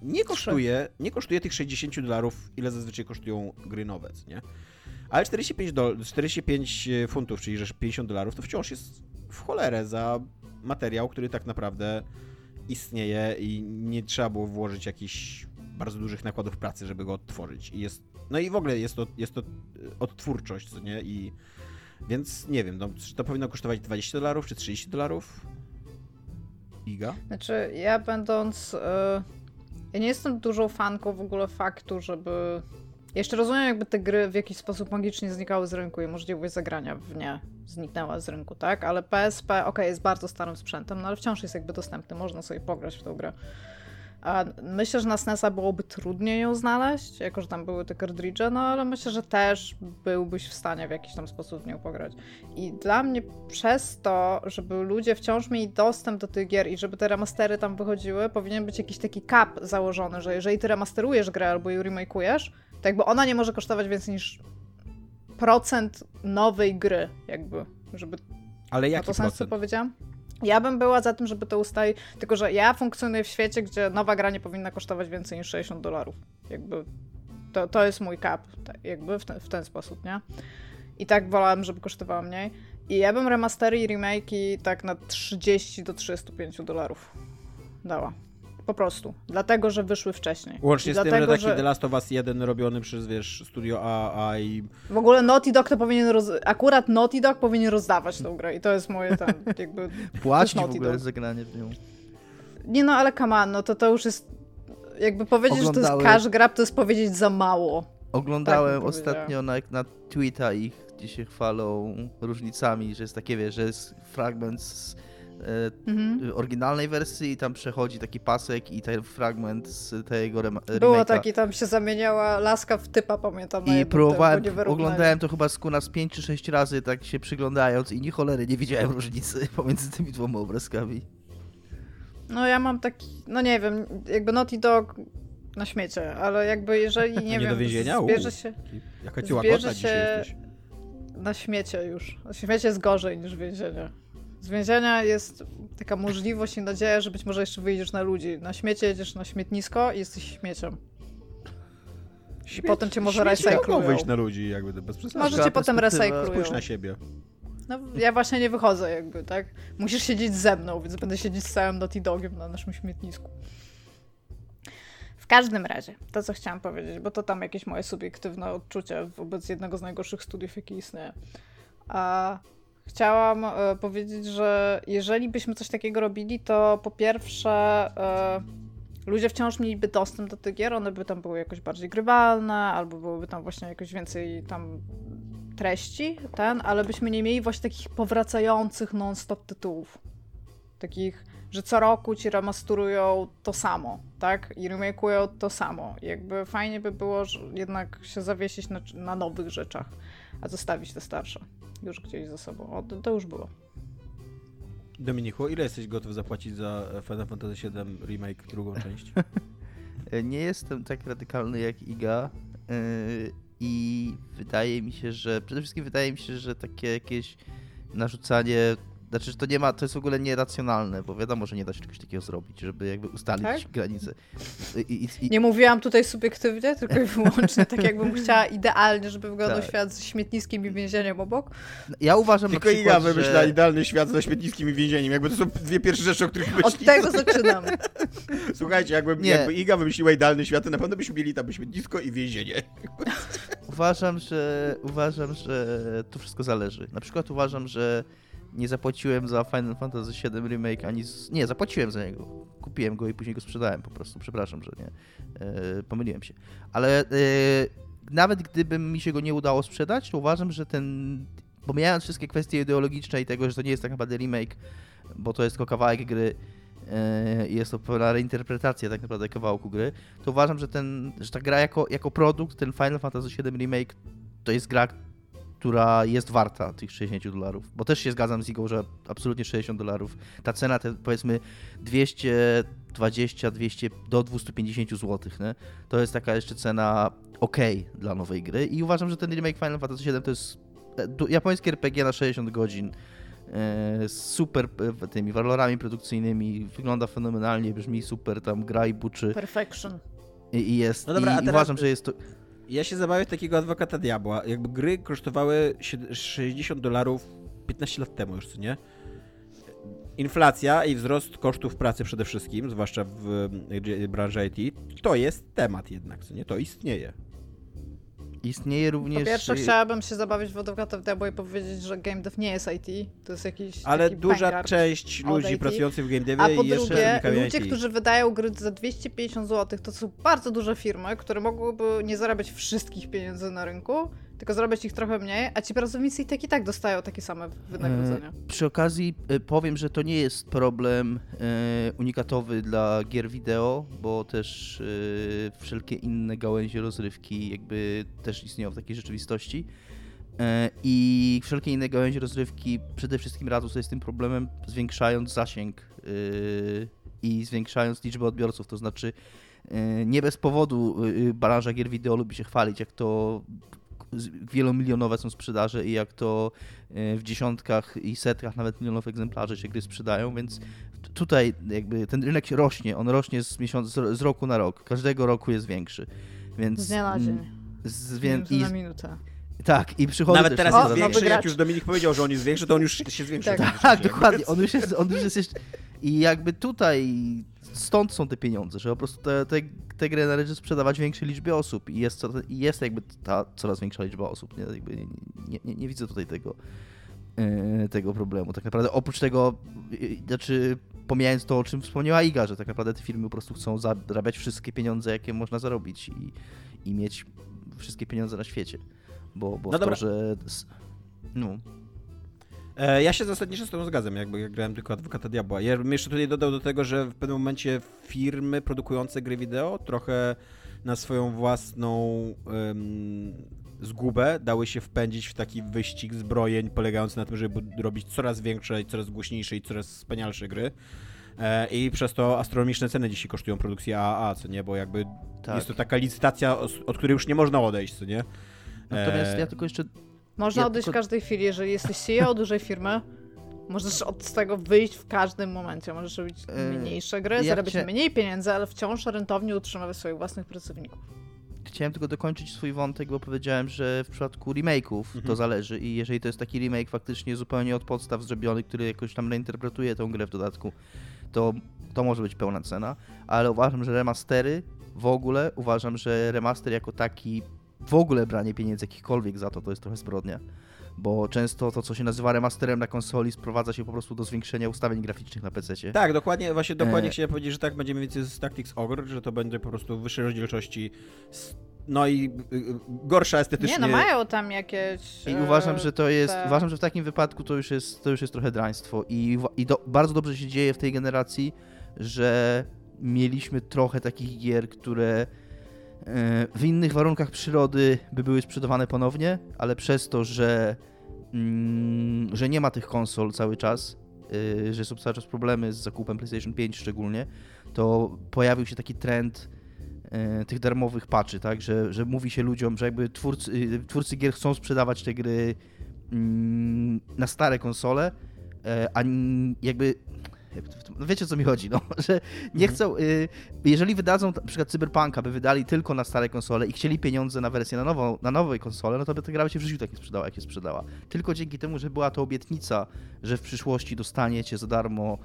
nie kosztuje, nie kosztuje tych 60 dolarów, ile zazwyczaj kosztują gry nowe, nie? Ale 45, do, 45 funtów, czyli że 50 dolarów, to wciąż jest w cholerę za materiał, który tak naprawdę istnieje i nie trzeba było włożyć jakichś bardzo dużych nakładów pracy, żeby go odtworzyć. I jest, no i w ogóle jest to, jest to e, odtwórczość, co nie? I więc nie wiem, no, czy to powinno kosztować 20 dolarów, czy 30 dolarów? Iga? Znaczy, ja będąc. e, ja nie jestem dużą fanką w ogóle faktu, żeby. Jeszcze rozumiem, jakby te gry w jakiś sposób magicznie znikały z rynku i możliwość zagrania w nie zniknęła z rynku, tak? Ale PSP, okej, jest bardzo starym sprzętem, no ale wciąż jest jakby dostępny, można sobie pograć w tą grę. A myślę, że na SNESa byłoby trudniej ją znaleźć, jako że tam były te kartridże, no ale myślę, że też byłbyś w stanie w jakiś tam sposób w nią pograć. I dla mnie przez to, żeby ludzie wciąż mieli dostęp do tych gier i żeby te remastery tam wychodziły, powinien być jakiś taki cap założony, że jeżeli ty remasterujesz grę albo ją remakeujesz, to jakby ona nie może kosztować więcej niż procent nowej gry, jakby, żeby Ale jaki to sens, co procent? powiedziałam? Ja bym była za tym, żeby to ustalić, tylko że ja funkcjonuję w świecie, gdzie nowa gra nie powinna kosztować więcej niż 60 dolarów. Jakby to, to jest mój cap, tak, jakby w ten, w ten sposób, nie? I tak wolałam, żeby kosztowała mniej. I ja bym remastery i remake'i tak na 30 do 35 dolarów dała. Po prostu. Dlatego, że wyszły wcześniej. Łącznie I z tym, że dlatego, taki The Last of Us 1 robiony przez, wiesz, studio AA i... W ogóle Naughty Dog to powinien roz... Akurat Naughty Dog powinien rozdawać tą grę i to jest moje tam *laughs* jakby... Płacić w ogóle Dog. za granie w nią. Nie no, ale come on, no to to już jest... Jakby powiedzieć, że to jest cash grab, to jest powiedzieć za mało. Oglądałem Tak ostatnio na, na Twitta ich, gdzie się chwalą różnicami, że jest takie, wiesz, że jest fragment z Mhm. oryginalnej wersji i tam przechodzi taki pasek i ten fragment z tego rem- Było taki, tam się zamieniała laska w typa, pamiętam. I próbowałem, tym, nie oglądałem to chyba z nas 5 czy 6 razy, tak się przyglądając i ni cholery nie widziałem *laughs* różnicy pomiędzy tymi dwoma obrazkami. No ja mam taki, no nie wiem, jakby Naughty Dog na śmiecie, ale jakby jeżeli, *laughs* nie, nie wiem, do więzienia? zbierze się Jaka ci się- dzisiaj jesteś. na śmiecie już. Na śmiecie jest gorzej niż więzienie. Z więzienia jest taka możliwość i nadzieja, że być może jeszcze wyjdziesz na ludzi. Na śmiecie jedziesz na śmietnisko i jesteś śmieciem. Śmieć- potem cię może śmieci mogą recyklują. wyjść na ludzi, jakby bez przesady. Może cię potem recyklują. Spójrz na siebie. No, ja właśnie nie wychodzę jakby, tak? Musisz siedzieć ze mną, więc będę siedzieć z całym Naughty Dogiem na naszym śmietnisku. W każdym razie, to co chciałam powiedzieć, bo to tam jakieś moje subiektywne odczucie wobec jednego z najgorszych studiów, jaki istnieje. A chciałam e, powiedzieć, że jeżeli byśmy coś takiego robili, to po pierwsze e, ludzie wciąż mieliby dostęp do tych gier, one by tam były jakoś bardziej grywalne, albo byłoby tam właśnie jakoś więcej tam treści, ten, ale byśmy nie mieli właśnie takich powracających non-stop tytułów. Takich, że co roku ci remasterują to samo, tak? I remake'ują to samo. Jakby fajnie by było jednak się zawiesić na, na nowych rzeczach, a zostawić te starsze już gdzieś ze sobą. O, to, to już było. Dominiku, ile jesteś gotów zapłacić za Final Fantasy VII Remake drugą część? *laughs* Nie jestem tak radykalny jak Iga e, i wydaje mi się, że przede wszystkim wydaje mi się, że takie jakieś narzucanie, znaczy, że to nie ma, to jest w ogóle nieracjonalne, bo wiadomo, że nie da się czegoś takiego zrobić, żeby jakby ustalić Tak? granice. I, i, i, Nie mówiłam tutaj subiektywnie, tylko i wyłącznie tak, jakbym *laughs* chciała idealnie, żeby wyglądał Tak. świat z śmietniskiem i więzieniem obok. ja uważam Tylko na Iga przykład, wymyśla że... idealny świat ze śmietniskiem i więzieniem. Jakby to są dwie pierwsze rzeczy, o których Od myśli. tego zaczynamy. *laughs* Słuchajcie, jakby, Nie. jakby Iga wymyśliła idealny świat, to na pewno byśmy mieli tam śmietnisko i więzienie. *laughs* Uważam, że uważam, że to wszystko zależy. Na przykład uważam, że nie zapłaciłem za Final Fantasy VII Remake ani z... Nie, zapłaciłem za niego. Kupiłem go i później go sprzedałem po prostu. Przepraszam, że nie. E, pomyliłem się. Ale e, nawet gdyby mi się go nie udało sprzedać, to uważam, że ten... Pomijając wszystkie kwestie ideologiczne i tego, że to nie jest tak naprawdę remake, bo to jest tylko kawałek gry e, i jest to pewna reinterpretacja tak naprawdę kawałku gry, to uważam, że, ten, że ta gra jako, jako produkt, ten Final Fantasy VII Remake, to jest gra, która jest warta tych 60 dolarów. Bo też się zgadzam z Igą, że absolutnie 60 dolarów. Ta cena, te, powiedzmy 220, 200 do 250 zł, nie? to jest taka jeszcze cena ok dla nowej gry. I uważam, że ten remake Final Fantasy VII to jest e, japońskie RPG na 60 godzin. e, z super e, tymi walorami produkcyjnymi, wygląda fenomenalnie, brzmi super, tam gra i buczy Perfection. i, i jest. No dobra, i, teraz- uważam, że jest to. Ja się zabawię takiego adwokata diabła. Jakby gry kosztowały sied- 60 dolarów 15 lat temu już, co nie? Inflacja i wzrost kosztów pracy przede wszystkim, zwłaszcza w branży IT, to jest temat jednak, co nie? To istnieje. Istnieje również. Po pierwsze y, chciałabym się zabawić w adwokata w diabła i powiedzieć, że game dev nie jest IT, to jest jakiś Ale duża część ludzi pracujących w game devie A po jeszcze drugie, ludzie, IT. którzy wydają gry za 250 zł, to są bardzo duże firmy, które mogłyby nie zarabiać wszystkich pieniędzy na rynku, tylko zarabiać ich trochę mniej, a ci pracownicy i tak i tak dostają takie same wynagrodzenia. E, Przy okazji e, powiem, że to nie jest problem e, unikatowy dla gier wideo, bo też e, wszelkie inne gałęzie rozrywki jakby też istnieją w takiej rzeczywistości. E, I wszelkie inne gałęzie rozrywki przede wszystkim radzą sobie z tym problemem, zwiększając zasięg e, i zwiększając liczbę odbiorców. To znaczy, nie bez powodu branża gier wideo lubi się chwalić, jak to wielomilionowe są sprzedaże i jak to e, w dziesiątkach i setkach nawet milionów egzemplarzy się gry sprzedają, więc tutaj jakby ten rynek rośnie, on rośnie z, miesiąc, z z roku na rok, każdego roku jest większy, więc... Z dnia na dzień. mm, Z, Więc więc, na i, minutę. tak, i przychody Nawet teraz jest większy, jak już Dominik powiedział, że on jest większy, to on już się zwiększył. Tak. Tak, *laughs* dokładnie. On już jest, on już jest jeszcze... I jakby tutaj stąd są te pieniądze, że po prostu te, te, te gry należy sprzedawać większej liczbie osób i jest, i jest jakby ta coraz większa liczba osób. Nie, nie, nie, nie, nie widzę tutaj tego, e, tego problemu. Tak naprawdę oprócz tego, e, znaczy pomijając to, o czym wspomniała Iga, że tak naprawdę te firmy po prostu chcą zarabiać wszystkie pieniądze, jakie można zarobić i, i mieć wszystkie pieniądze na świecie. Bo, bo No to, że... No. E, Ja się zasadniczo z tym zgadzam, jakby jak grałem tylko Adwokata Diabła. Ja bym jeszcze tutaj dodał do tego, że w pewnym momencie firmy produkujące gry wideo trochę na swoją własną zgubę dały się wpędzić w taki wyścig zbrojeń polegający na tym, żeby robić coraz większe i coraz głośniejsze i coraz wspanialsze gry. E, I przez to astronomiczne ceny dzisiaj kosztują produkcję AAA, co nie? Bo jakby tak. jest to taka licytacja, od której już nie można odejść, co nie? Natomiast ja tylko jeszcze... Można ja odejść tylko... w każdej chwili, jeżeli jesteś CEO dużej firmy, Możesz od tego wyjść w każdym momencie. Możesz robić e, mniejsze gry, ja zarabiać chcia... mniej pieniędzy, ale wciąż rentownie utrzymywać swoich własnych pracowników. Chciałem tylko dokończyć swój wątek, bo powiedziałem, że w przypadku remake'ów mhm. to zależy i jeżeli to jest taki remake faktycznie zupełnie od podstaw zrobiony, który jakoś tam reinterpretuje tę grę w dodatku, to to może być pełna cena, ale uważam, że remastery w ogóle, uważam, że remaster jako taki, w ogóle branie pieniędzy jakichkolwiek za to, to jest trochę zbrodnia bo często to, co się nazywa remasterem na konsoli, sprowadza się po prostu do zwiększenia ustawień graficznych na PC. Tak, dokładnie, właśnie dokładnie e... chciałem powiedzieć, że tak będzie mniej więcej z Tactics Ogre, że to będzie po prostu wyższej rozdzielczości no i y, y, gorsza estetycznie. Nie, no mają tam jakieś. I uważam, że to jest. Te... Uważam, że w takim wypadku to już jest, to już jest trochę draństwo. I, i do, bardzo dobrze się dzieje w tej generacji, że mieliśmy trochę takich gier, które E, w innych warunkach przyrody by były sprzedawane ponownie, ale przez to, że, mm, że nie ma tych konsol cały czas, e, że są cały czas problemy z zakupem PlayStation 5 szczególnie, to pojawił się taki trend e, tych darmowych patchy, tak, że, że mówi się ludziom, że jakby twórcy, twórcy gier chcą sprzedawać te gry mm, na stare konsole, a jakby no wiecie o co mi chodzi, no, *laughs* że nie mhm. chcą, y, jeżeli wydadzą na przykład Cyberpunka, by wydali tylko na stare konsole i chcieli pieniądze na wersję na, nową, na nowej konsole, no to by ta gra się w życiu tak nie sprzedała, jak się sprzedała. Tylko dzięki temu, że była to obietnica, że w przyszłości dostaniecie za darmo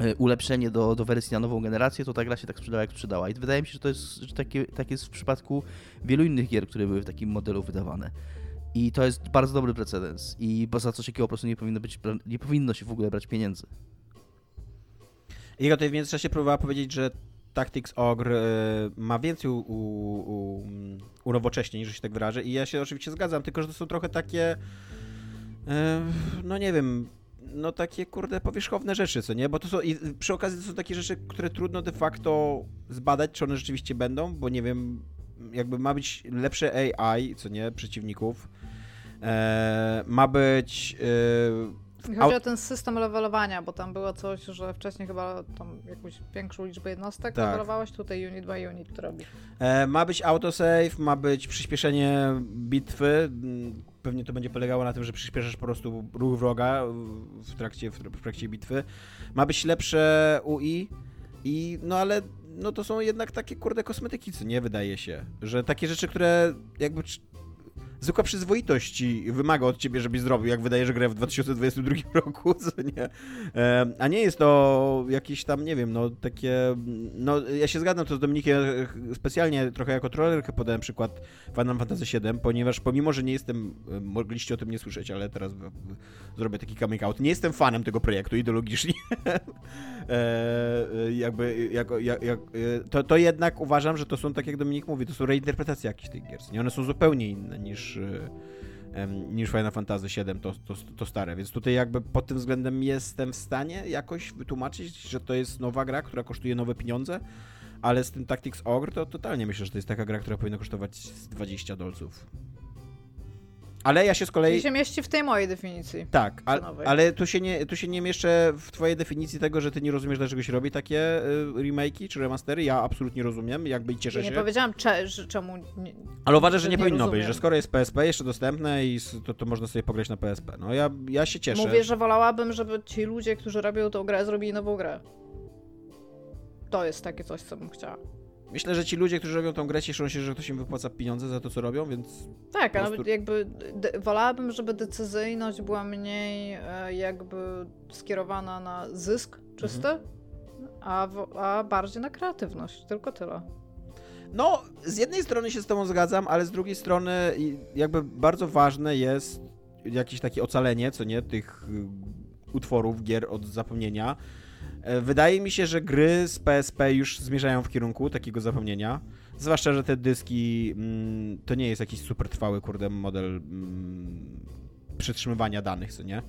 y, y, ulepszenie do, do wersji na nową generację, to ta gra się tak sprzedała, jak sprzedała. I wydaje mi się, że to jest, że takie, tak jest w przypadku wielu innych gier, które były w takim modelu wydawane. I to jest bardzo dobry precedens. I za coś takiego po prostu nie powinno, być, nie powinno się w ogóle brać pieniędzy. Iga tutaj w międzyczasie próbowała powiedzieć, że Tactics Ogre ma więcej u, u, unowocześnień, że się tak wyrażę. I ja się oczywiście zgadzam, tylko że to są trochę takie. Y, no nie wiem. No takie kurde powierzchowne rzeczy, co nie? Bo to są. I przy okazji to są takie rzeczy, które trudno de facto zbadać, czy one rzeczywiście będą, bo nie wiem. Jakby ma być lepsze AI, co nie, przeciwników E, ma być... E, Chodzi o ten system levelowania, bo tam było coś, że wcześniej chyba tam jakąś większą liczbę jednostek tak. levelowałeś, tutaj unit by unit to robisz. E, ma być autosave, ma być przyspieszenie bitwy. Pewnie to będzie polegało na tym, że przyspieszasz po prostu ruch wroga w trakcie, w trakcie bitwy. Ma być lepsze UI i no ale no to są jednak takie kurde kosmetyki, co nie wydaje się, że takie rzeczy, które jakby zwykła przyzwoitość wymaga od ciebie, żebyś zrobił, jak wydaje, że grę w 2022 *laughs* roku, co nie? E, a nie jest to jakieś tam, nie wiem, no takie, no ja się zgadzam to z Dominikiem, specjalnie trochę jako trollerkę podałem przykład Final Fantasy VII, ponieważ pomimo, że nie jestem, e, mogliście o tym nie słyszeć, ale teraz zrobię taki coming out, nie jestem fanem tego projektu ideologicznie. *laughs* e, jakby, jako, jak, jak, to, to jednak uważam, że to są, tak jak Dominik mówi, to są reinterpretacje jakichś tych gier, nie? One są zupełnie inne niż niż, Final Fantasy VII, to, to, to stare, więc tutaj jakby pod tym względem jestem w stanie jakoś wytłumaczyć, że to jest nowa gra, która kosztuje nowe pieniądze, ale z tym Tactics Ogre to totalnie myślę, że to jest taka gra, która powinna kosztować 20 dolców. Ale ja się z kolei. I się mieści w tej mojej definicji. Tak, ale, ale tu, się nie, tu się nie mieszczę w twojej definicji tego, że ty nie rozumiesz, dlaczego się robi takie y, remake'i czy remastery. Ja absolutnie rozumiem, jakby i cieszę ja nie się. Nie powiedziałam cze, czemu. Nie, ale uważam, że nie, nie powinno rozumiem. być, że skoro jest PSP jeszcze dostępne i to, to można sobie pograć na PSP. No ja, ja się cieszę. Mówię, że wolałabym, żeby ci ludzie, którzy robią tą grę, zrobili nową grę. To jest takie coś, co bym chciała. Myślę, że ci ludzie, którzy robią tą grę, cieszą się, że ktoś im wypłaca pieniądze za to, co robią, więc. Tak, ale prostu... jakby wolałabym, żeby decyzyjność była mniej e, jakby skierowana na zysk czysty, mhm. a, a bardziej na kreatywność. Tylko tyle. No, z jednej strony się z Tobą zgadzam, ale z drugiej strony, jakby bardzo ważne jest jakieś takie ocalenie, co nie, tych y, utworów, gier od zapomnienia wydaje mi się, że gry z PSP już zmierzają w kierunku takiego zapomnienia. Zwłaszcza, że te dyski mm, to nie jest jakiś super trwały, kurde, model mm, przetrzymywania danych, co nie?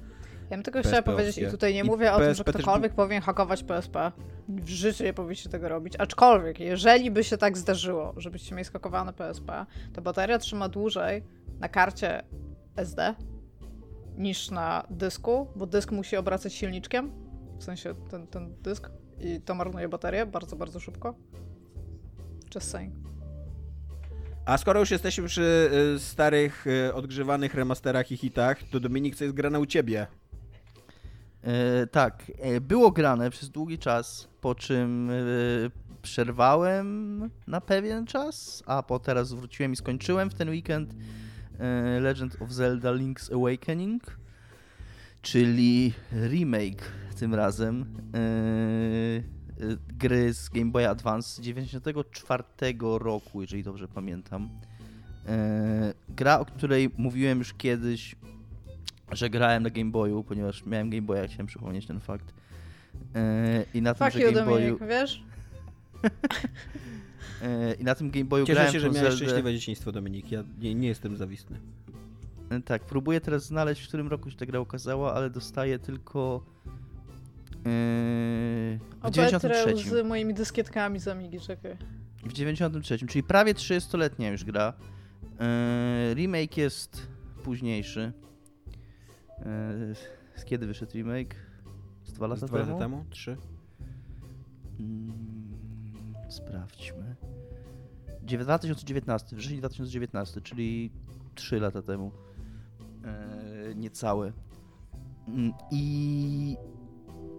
Ja bym tylko chciała powiedzieć i tutaj nie I mówię PSP o tym, że ktokolwiek też... powinien hakować PSP. W życiu nie powinniście tego robić. Aczkolwiek, jeżeli by się tak zdarzyło, żebyście mieli skakowane PSP, to bateria trzyma dłużej na karcie SD niż na dysku, bo dysk musi obracać silniczkiem w sensie ten, ten dysk i to marnuje baterię bardzo, bardzo szybko. Just saying. A skoro już jesteśmy przy y, starych, y, odgrzewanych remasterach i hitach, to Dominik, co jest grane u ciebie? E, tak, e, było grane przez długi czas, po czym e, przerwałem na pewien czas, a po teraz wróciłem i skończyłem w ten weekend e, Legend of Zelda Link's Awakening, czyli remake tym razem e, e, gry z Game Boy Advance z 94 roku, jeżeli dobrze pamiętam. E, gra, o której mówiłem już kiedyś, że grałem na Game Boyu, ponieważ miałem Game Boya, chciałem przypomnieć ten fakt. E, I na tym, Fuck że you, Game Boyu, Dominik, wiesz? e, *laughs* I na tym Game Boyu Cieszę grałem się, że miałeś Zeldę. szczęśliwe dzieciństwo, Dominik. Ja nie, nie jestem zawistny. E, Tak, próbuję teraz znaleźć, w którym roku się ta gra ukazała, ale dostaję tylko e, w Opetrę 93. z moimi dyskietkami z Amigi, czekaj. W 93, czyli prawie 30-letnia już gra. E, remake jest późniejszy. E, z kiedy wyszedł remake? Z dwa Z lata dwa temu? lata temu? Trzy? Mm, sprawdźmy. Dziewię- 2019, wrzesień 2019, czyli 3 lata temu. E, niecałe. Mm, I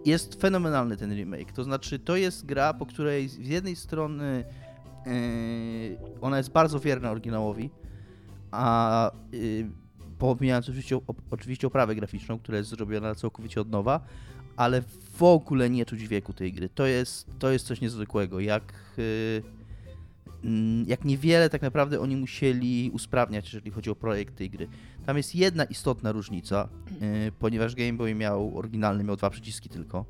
jest fenomenalny ten remake. To znaczy, to jest gra, po której z jednej strony e, ona jest bardzo wierna oryginałowi, a y, pomijając oczywiście, op- oczywiście oprawę graficzną, która jest zrobiona całkowicie od nowa, ale w ogóle nie czuć wieku tej gry. To jest, to jest coś niezwykłego. Jak, y, mm, jak niewiele tak naprawdę oni musieli usprawniać, jeżeli chodzi o projekt tej gry. Tam jest jedna istotna różnica, y, ponieważ Game Boy miał oryginalny, miał dwa przyciski tylko.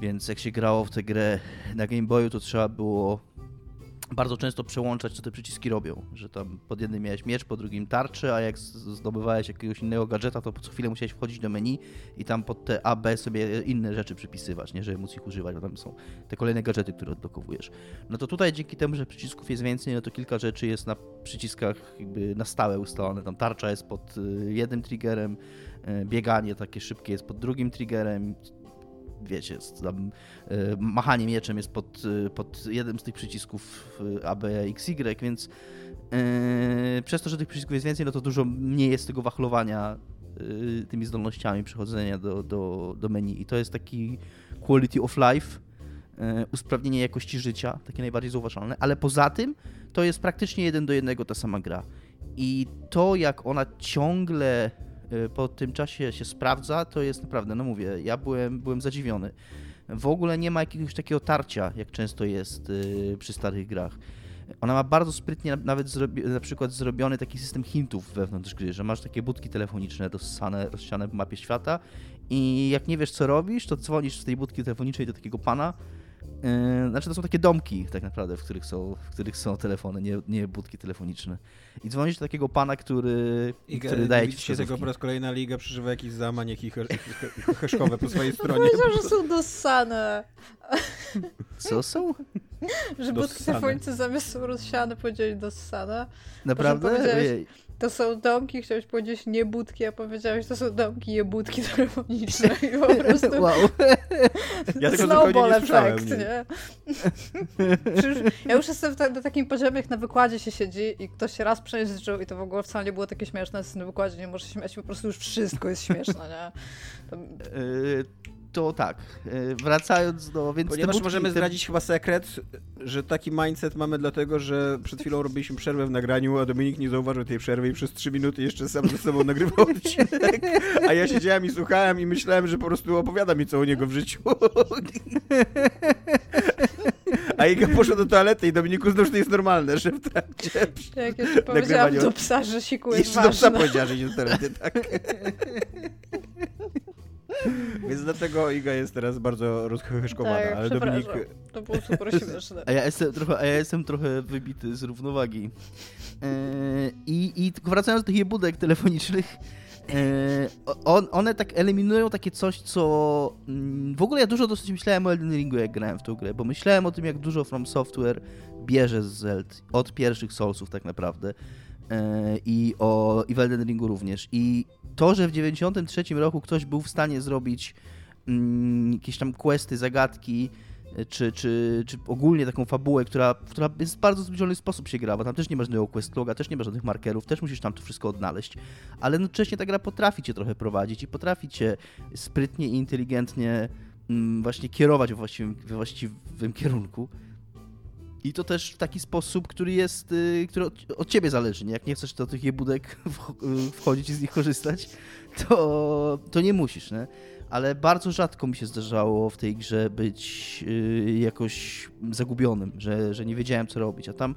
Więc jak się grało w tę grę na Game Boyu, to trzeba było bardzo często przełączać, co te przyciski robią. Że tam pod jednym miałeś miecz, po drugim tarczę, a jak zdobywałeś jakiegoś innego gadżeta, to co chwilę musiałeś wchodzić do menu i tam pod te A, B sobie inne rzeczy przypisywać, nie, żeby móc ich używać, bo tam są te kolejne gadżety, które odblokowujesz. No to tutaj dzięki temu, że przycisków jest więcej, no to kilka rzeczy jest na przyciskach jakby na stałe ustalone. Tam tarcza jest pod y, jednym triggerem, y, bieganie takie szybkie jest pod drugim triggerem, wiecie, jest tam, y, machanie mieczem jest pod, y, pod jednym z tych przycisków y, A, B, X, Y, więc przez to, że tych przycisków jest więcej, no to dużo mniej jest tego wachlowania tymi zdolnościami przechodzenia do, do, do menu i to jest taki quality of life, usprawnienie jakości życia, takie najbardziej zauważalne, ale poza tym to jest praktycznie jeden do jednego ta sama gra. I to, jak ona ciągle po tym czasie się sprawdza, to jest naprawdę, no mówię, ja byłem, byłem zadziwiony. W ogóle nie ma jakiegoś takiego tarcia, jak często jest y, przy starych grach. Ona ma bardzo sprytnie na- nawet zrobi, na przykład zrobiony taki system hintów wewnątrz gry, że masz takie budki telefoniczne dossane, rozsiane w mapie świata i jak nie wiesz co robisz, to dzwonisz z tej budki telefonicznej do takiego pana. Yy, znaczy to są takie domki tak naprawdę, w których są, w których są telefony, nie, nie budki telefoniczne. I dzwonisz do takiego pana, który, I który daje ci widzicie tego po wskazówki. raz kolejny liga przeżywa jakiś zamań, jakiś heszkowe po swojej stronie. Powiedział, że są dossane. Co są? Że budki telefonicy zamiast są rozsiane powiedzieli dossane. Naprawdę? To są domki, chciałeś powiedzieć nie budki, a powiedziałeś, to są domki, je budki telefoniczne i po *laughs* prostu Wow. *laughs* Ja tego snowball effect, nie. nie? *laughs* Ja już jestem ta, na takim poziomie, jak na wykładzie się siedzi i ktoś się raz przejeżdżał i to w ogóle wcale nie było takie śmieszne, jest na wykładzie nie możesz się śmiać, po prostu już wszystko jest śmieszne, nie? To, Yy, to tak, yy, wracając do... Więc te Ponieważ budki- możemy te- zdradzić chyba sekret, że taki mindset mamy dlatego, że przed chwilą robiliśmy przerwę w nagraniu, a Dominik nie zauważył tej przerwy i przez trzy minuty jeszcze sam ze sobą nagrywał *laughs* odcinek. A ja siedziałem i słuchałem i myślałem, że po prostu opowiada mi co u niego w życiu. A Iga poszła do toalety i Dominik uznał, że to jest normalne, że w trakcie jak jeszcze powiedziałam do psa, że siku jest jeszcze do psa ważne. powiedziała, że idzie do toalety, tak. *laughs* *laughs* Więc dlatego Iga jest teraz bardzo rozhyszkowana, Tak, ale Dominik... To było super śmieszne. A ja jestem trochę, a ja jestem trochę wybity z równowagi. Yy, I, I wracając do tych budek telefonicznych, yy, on, one tak eliminują takie coś, co... mm, W ogóle ja dużo dosyć myślałem o Elden Ringu, jak grałem w tą grę, bo myślałem o tym, jak dużo From Software bierze z Zeld, od pierwszych Soulsów tak naprawdę. Yy, I o i w Elden Ringu również. I to, że w 93 roku ktoś był w stanie zrobić mm, jakieś tam questy, zagadki, czy, czy, czy ogólnie taką fabułę, która, która jest w bardzo zbliżony sposób się gra, bo tam też nie ma żadnego questloga, też nie ma żadnych markerów, też musisz tam to wszystko odnaleźć, ale jednocześnie ta gra potrafi cię trochę prowadzić i potrafi cię sprytnie i inteligentnie mm, właśnie kierować we właściwym, we właściwym kierunku. I to też w taki sposób, który jest, y, który od, ciebie zależy, nie? Jak nie chcesz do tych jebudek *laughs* y, wchodzić i z nich korzystać, to, to nie musisz, nie? ale bardzo rzadko mi się zdarzało w tej grze być yy, jakoś zagubionym, że, że nie wiedziałem co robić. A tam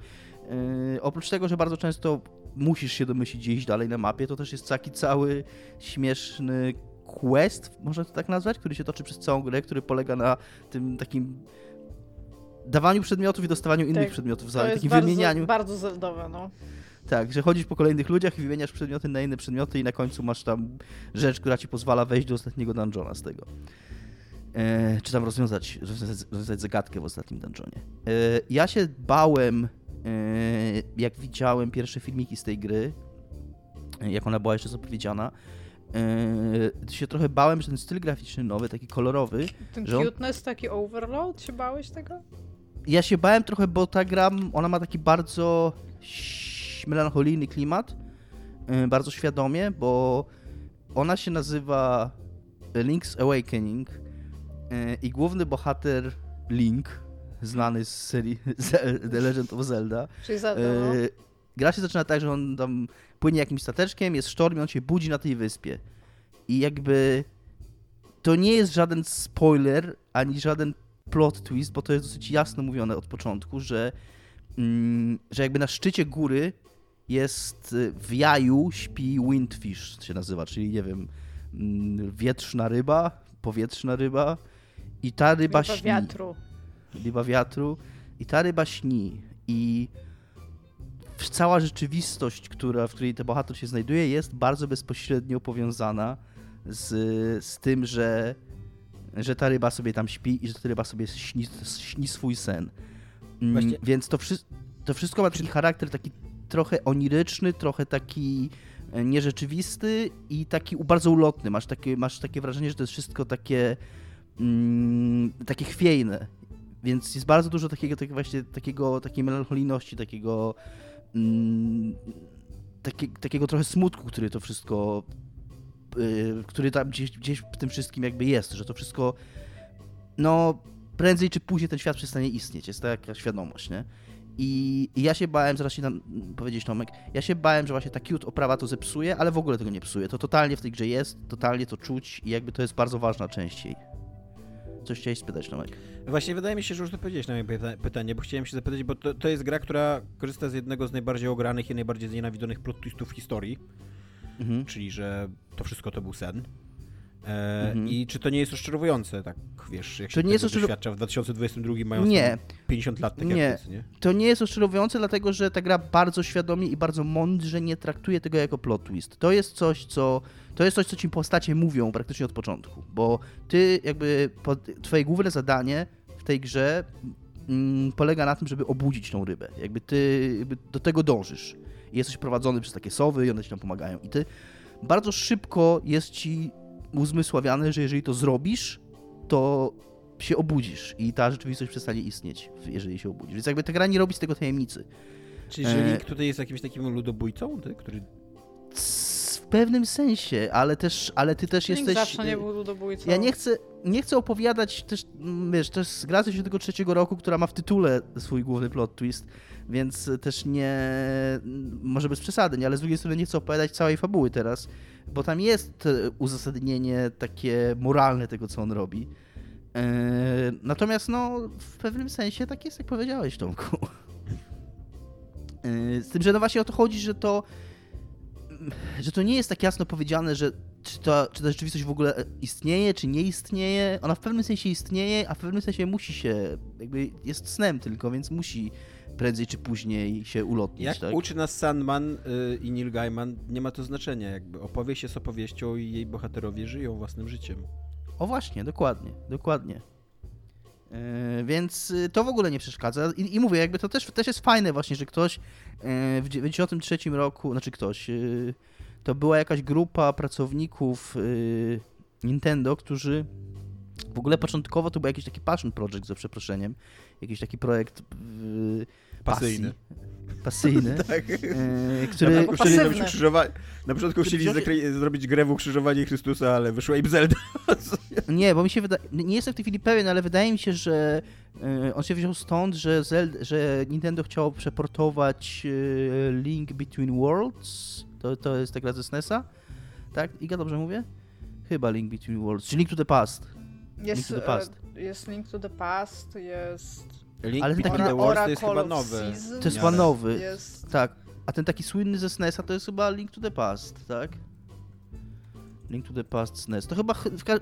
oprócz tego, że bardzo często musisz się domyślić gdzieś dalej na mapie, to też jest taki cały śmieszny quest, można to tak nazwać, który się toczy przez całą grę, który polega na tym takim dawaniu przedmiotów i dostawaniu innych tak, przedmiotów, za takim bardzo, wymienianiu. bardzo zeldowe, no. Tak, że chodzisz po kolejnych ludziach i wymieniasz przedmioty na inne przedmioty i na końcu masz tam rzecz, która ci pozwala wejść do ostatniego dungeona z tego. E, czy tam rozwiązać, rozwiązać, rozwiązać zagadkę w ostatnim dungeonie. E, ja się bałem, e, jak widziałem pierwsze filmiki z tej gry, jak ona była jeszcze zapowiedziana, e, się trochę bałem, że ten styl graficzny nowy, taki kolorowy. Ten że on... cuteness, taki overload, się bałeś tego? Ja się bałem trochę, bo ta gra, ona ma taki bardzo melancholijny klimat, y, bardzo świadomie, bo ona się nazywa Link's Awakening y, i główny bohater Link, znany z serii *laughs* The Legend of Zelda, Czyli Zelda, no. Y, gra się zaczyna tak, że on tam płynie jakimś stateczkiem, jest sztorm i on się budzi na tej wyspie. I jakby to nie jest żaden spoiler, ani żaden plot twist, bo to jest dosyć jasno mówione od początku, że, mm, że jakby na szczycie góry jest y, w jaju śpi windfish, się nazywa, czyli nie wiem, mm, wietrzna ryba, powietrzna ryba i ta ryba, ryba śni. wiatru. Ryba wiatru i ta ryba śni i cała rzeczywistość, która, w której ten bohater się znajduje jest bardzo bezpośrednio powiązana z, z tym, że, że ta ryba sobie tam śpi i że ta ryba sobie śni, śni swój sen. Mm, Właśnie... Więc to, wszy to wszystko ma taki charakter taki trochę oniryczny, trochę taki e, nierzeczywisty i taki bardzo ulotny. Masz takie, masz takie wrażenie, że to jest wszystko takie, mm, takie chwiejne. Więc jest bardzo dużo takiego, tak właśnie, takiego, takiej melancholijności, takiego, mm, takie, takiego trochę smutku, który to wszystko, który tam gdzieś, gdzieś w tym wszystkim jakby jest, że to wszystko, no prędzej czy później ten świat przestanie istnieć, jest taka świadomość, nie? I, ja się bałem, zaraz ci tam powiedzieć Tomek, ja się bałem, że właśnie ta cute oprawa to zepsuje, ale w ogóle tego nie psuje. To totalnie w tej grze jest, totalnie to czuć i jakby to jest bardzo ważna część jej. Coś chciałeś spytać, Tomek? Właśnie wydaje mi się, że już odpowiedziałeś na moje pytanie, bo chciałem się zapytać, bo to, to jest gra, która korzysta z jednego z najbardziej ogranych i najbardziej znienawidzonych plot twistów w historii. Mhm. Czyli, że to wszystko to był sen. E, mhm. I czy to nie jest rozczarowujące, tak wiesz, jak się nie jest doświadcza w 2022 mając nie. 50 lat, tak nie. jak nie? To nie jest rozczarowujące, dlatego że ta gra bardzo świadomie i bardzo mądrze nie traktuje tego jako plot twist. To jest coś, co to jest coś, co ci postacie mówią praktycznie od początku, bo ty jakby twoje główne zadanie w tej grze mm, polega na tym, żeby obudzić tą rybę. Jakby ty jakby do tego dążysz. I jesteś prowadzony przez takie sowy i one ci tam pomagają. I ty bardzo szybko jest ci uzmysławiane, że jeżeli to zrobisz, to się obudzisz i ta rzeczywistość przestanie istnieć, jeżeli się obudzisz. Więc jakby ta gra nie robi z tego tajemnicy. Czyli że Link tutaj jest jakimś takim ludobójcą, ty, który... W pewnym sensie, ale też, ale ty też Link jesteś... zawsze nie był ludobójcą. Ja nie chcę, nie chcę opowiadać też, wiesz, też z gra tego trzeciego roku, która ma w tytule swój główny plot twist, więc też nie, może bez przesady, nie, ale z drugiej strony nie chcę opowiadać całej fabuły teraz, bo tam jest uzasadnienie takie moralne tego, co on robi. E, natomiast no, w pewnym sensie tak jest, jak powiedziałeś, Tomku. E, z tym, że no właśnie o to chodzi, że to że to nie jest tak jasno powiedziane, że czy, to, czy ta rzeczywistość w ogóle istnieje, czy nie istnieje. Ona w pewnym sensie istnieje, a w pewnym sensie musi się, jakby jest snem tylko, więc musi prędzej czy później się ulotnić. Jak tak? uczy nas Sandman yy, i Neil Gaiman, nie ma to znaczenia. Jakby opowieść jest opowieścią i jej bohaterowie żyją własnym życiem. O właśnie, dokładnie, dokładnie. Yy, więc y, to w ogóle nie przeszkadza. I, I, mówię, jakby to też, też jest fajne właśnie, że ktoś yy, w 1993 roku, znaczy ktoś, yy, to była jakaś grupa pracowników y, Nintendo, którzy W ogóle początkowo to był jakiś taki passion project, za przeproszeniem. Jakiś taki projekt Pasyjny. Pasyjny. *laughs* tak. Na który, początku chcieli pasywny. zrobić ukrzyżowanie, na początku chcieli zrobić grę w ukrzyżowanie Chrystusa, ale wyszła im Zelda. *laughs* Nie, bo mi się wydaje, nie jestem w tej chwili pewien, ale wydaje mi się, że y, on się wziął stąd, że, Zelda, że Nintendo chciało przeportować y, Link Between Worlds. To, to jest ta gra ze SNESa. Tak? Iga, dobrze mówię? Chyba Link Between Worlds, czy Link to the Past. Jest, to the Past. e, jest Link to the Past, jest... Link Ale Between taki- the Worlds to jest chyba nowy. To jest chyba nowy. Jest... Tak. A ten taki słynny ze SNESa to jest chyba Link to the Past, tak? Link to the Past SNES. To chyba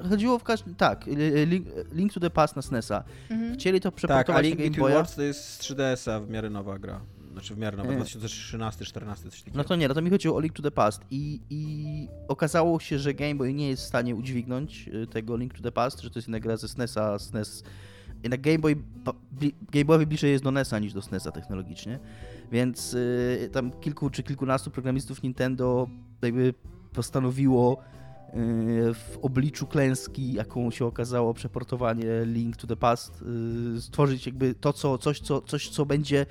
chodziło w każdym... Tak, y, y, Link, Link to the Past na SNESa. Mhm. Chcieli to Tak, a przeportować Link na Game Boya. To jest z 3DS-a w miarę nowa gra. Znaczy w miarę nowa, E. 2013-14 coś takiego. No to nie, no to mi chodziło o Link to the Past i, i okazało się, że Game Boy nie jest w stanie udźwignąć y, tego Link to the Past, że to jest inna gra ze SNESa, SNES. Jednak Game Boy, Game bliżej jest do NESa niż do SNESa technologicznie, więc y, tam kilku czy kilkunastu programistów Nintendo jakby postanowiło y, w obliczu klęski, jaką się okazało przeportowanie Link to the Past, y, stworzyć jakby to, co, coś, co, coś, co będzie